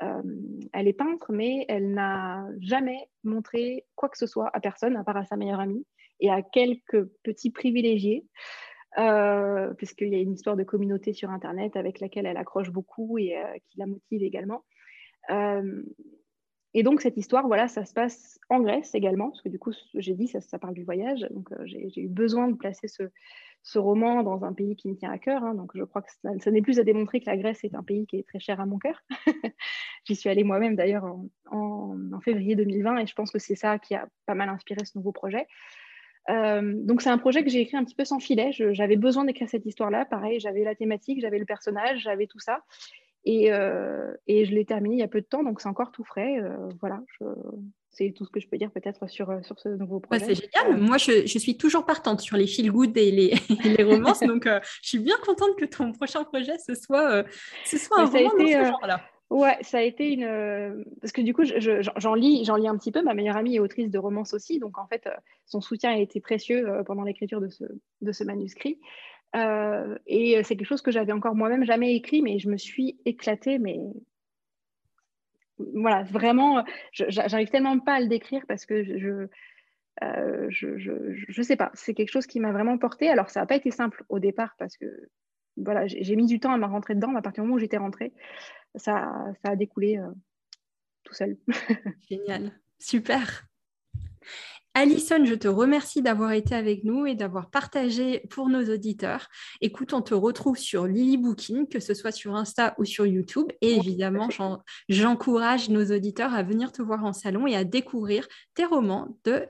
elle est peintre, mais elle n'a jamais montré quoi que ce soit à personne, à part à sa meilleure amie et à quelques petits privilégiés. puisqu'il y a une histoire de communauté sur Internet avec laquelle elle accroche beaucoup et qui la motive également. Et donc, cette histoire, voilà, ça se passe en Grèce également, parce que du coup, j'ai dit, ça, ça parle du voyage. Donc, euh, j'ai eu besoin de placer ce, roman dans un pays qui me tient à cœur. Hein. donc, je crois que ça, n'est plus à démontrer que la Grèce est un pays qui est très cher à mon cœur. J'y suis allée moi-même d'ailleurs en, en, février 2020, et je pense que c'est ça qui a pas mal inspiré ce nouveau projet. Euh, donc c'est un projet que j'ai écrit un petit peu sans filet. J'avais besoin d'écrire cette histoire-là. Pareil, j'avais la thématique, j'avais le personnage, j'avais tout ça. Euh, et, je l'ai terminé il y a peu de temps, donc c'est encore tout frais. Euh, voilà, c'est tout ce que je peux dire peut-être sur, euh, sur ce nouveau projet. c'est génial. Moi, je, suis toujours partante sur les feel good et les, les romances, donc je suis bien contente que ton prochain projet ce soit, ce soit un roman dans ce genre-là. Ouais, ça a été une. Parce que du coup, j'en lis, j'en lis un petit peu. Ma meilleure amie est autrice de romances aussi, donc en fait, son soutien a été précieux pendant l'écriture de ce, de ce manuscrit. Euh, et c'est quelque chose que j'avais encore moi-même jamais écrit, mais je me suis éclatée, mais voilà, vraiment, j'arrive tellement pas à le décrire parce que je, euh, je, je, sais pas, c'est quelque chose qui m'a vraiment porté. Alors, ça n'a pas été simple au départ parce que voilà, j'ai mis du temps à me rentrer dedans. À partir du moment où j'étais rentrée, ça, ça a découlé euh, tout seul. Génial, super. Alison, je te remercie d'avoir été avec nous et d'avoir partagé pour nos auditeurs. Écoute, on te retrouve sur Lily Booking, que ce soit sur Insta ou sur YouTube. Et évidemment, j'encourage nos auditeurs à venir te voir en salon et à découvrir tes romans, de,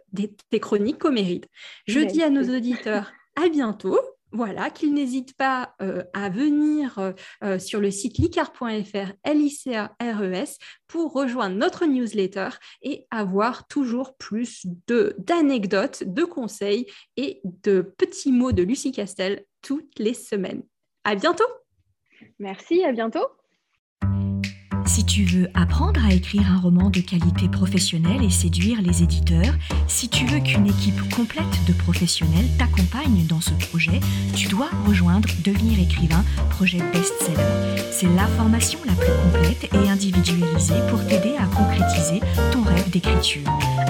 tes chroniques mérite. Je dis à nos auditeurs à bientôt voilà, qu'ils n'hésitent pas euh, à venir euh, euh, sur le site licar.fr, L-I-C-A-R-E-S, pour rejoindre notre newsletter et avoir toujours plus d'anecdotes, de, conseils et de petits mots de Lucie Castel toutes les semaines. À bientôt! Merci, à bientôt! Si tu veux apprendre à écrire un roman de qualité professionnelle et séduire les éditeurs, si tu veux qu'une équipe complète de professionnels t'accompagne dans ce projet, tu dois rejoindre Devenir écrivain, projet best-seller. C'est la formation la plus complète et individualisée pour t'aider à concrétiser ton rêve d'écriture.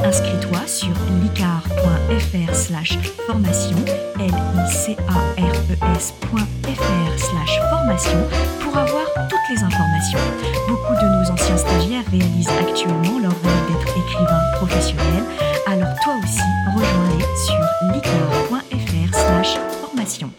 Inscris-toi sur licar.fr slash formation, l i c a r e slash formation pour avoir toutes les informations. De nos anciens stagiaires réalisent actuellement leur rêve d'être écrivain professionnel, alors toi aussi, rejoins-les sur licar.fr slash formation.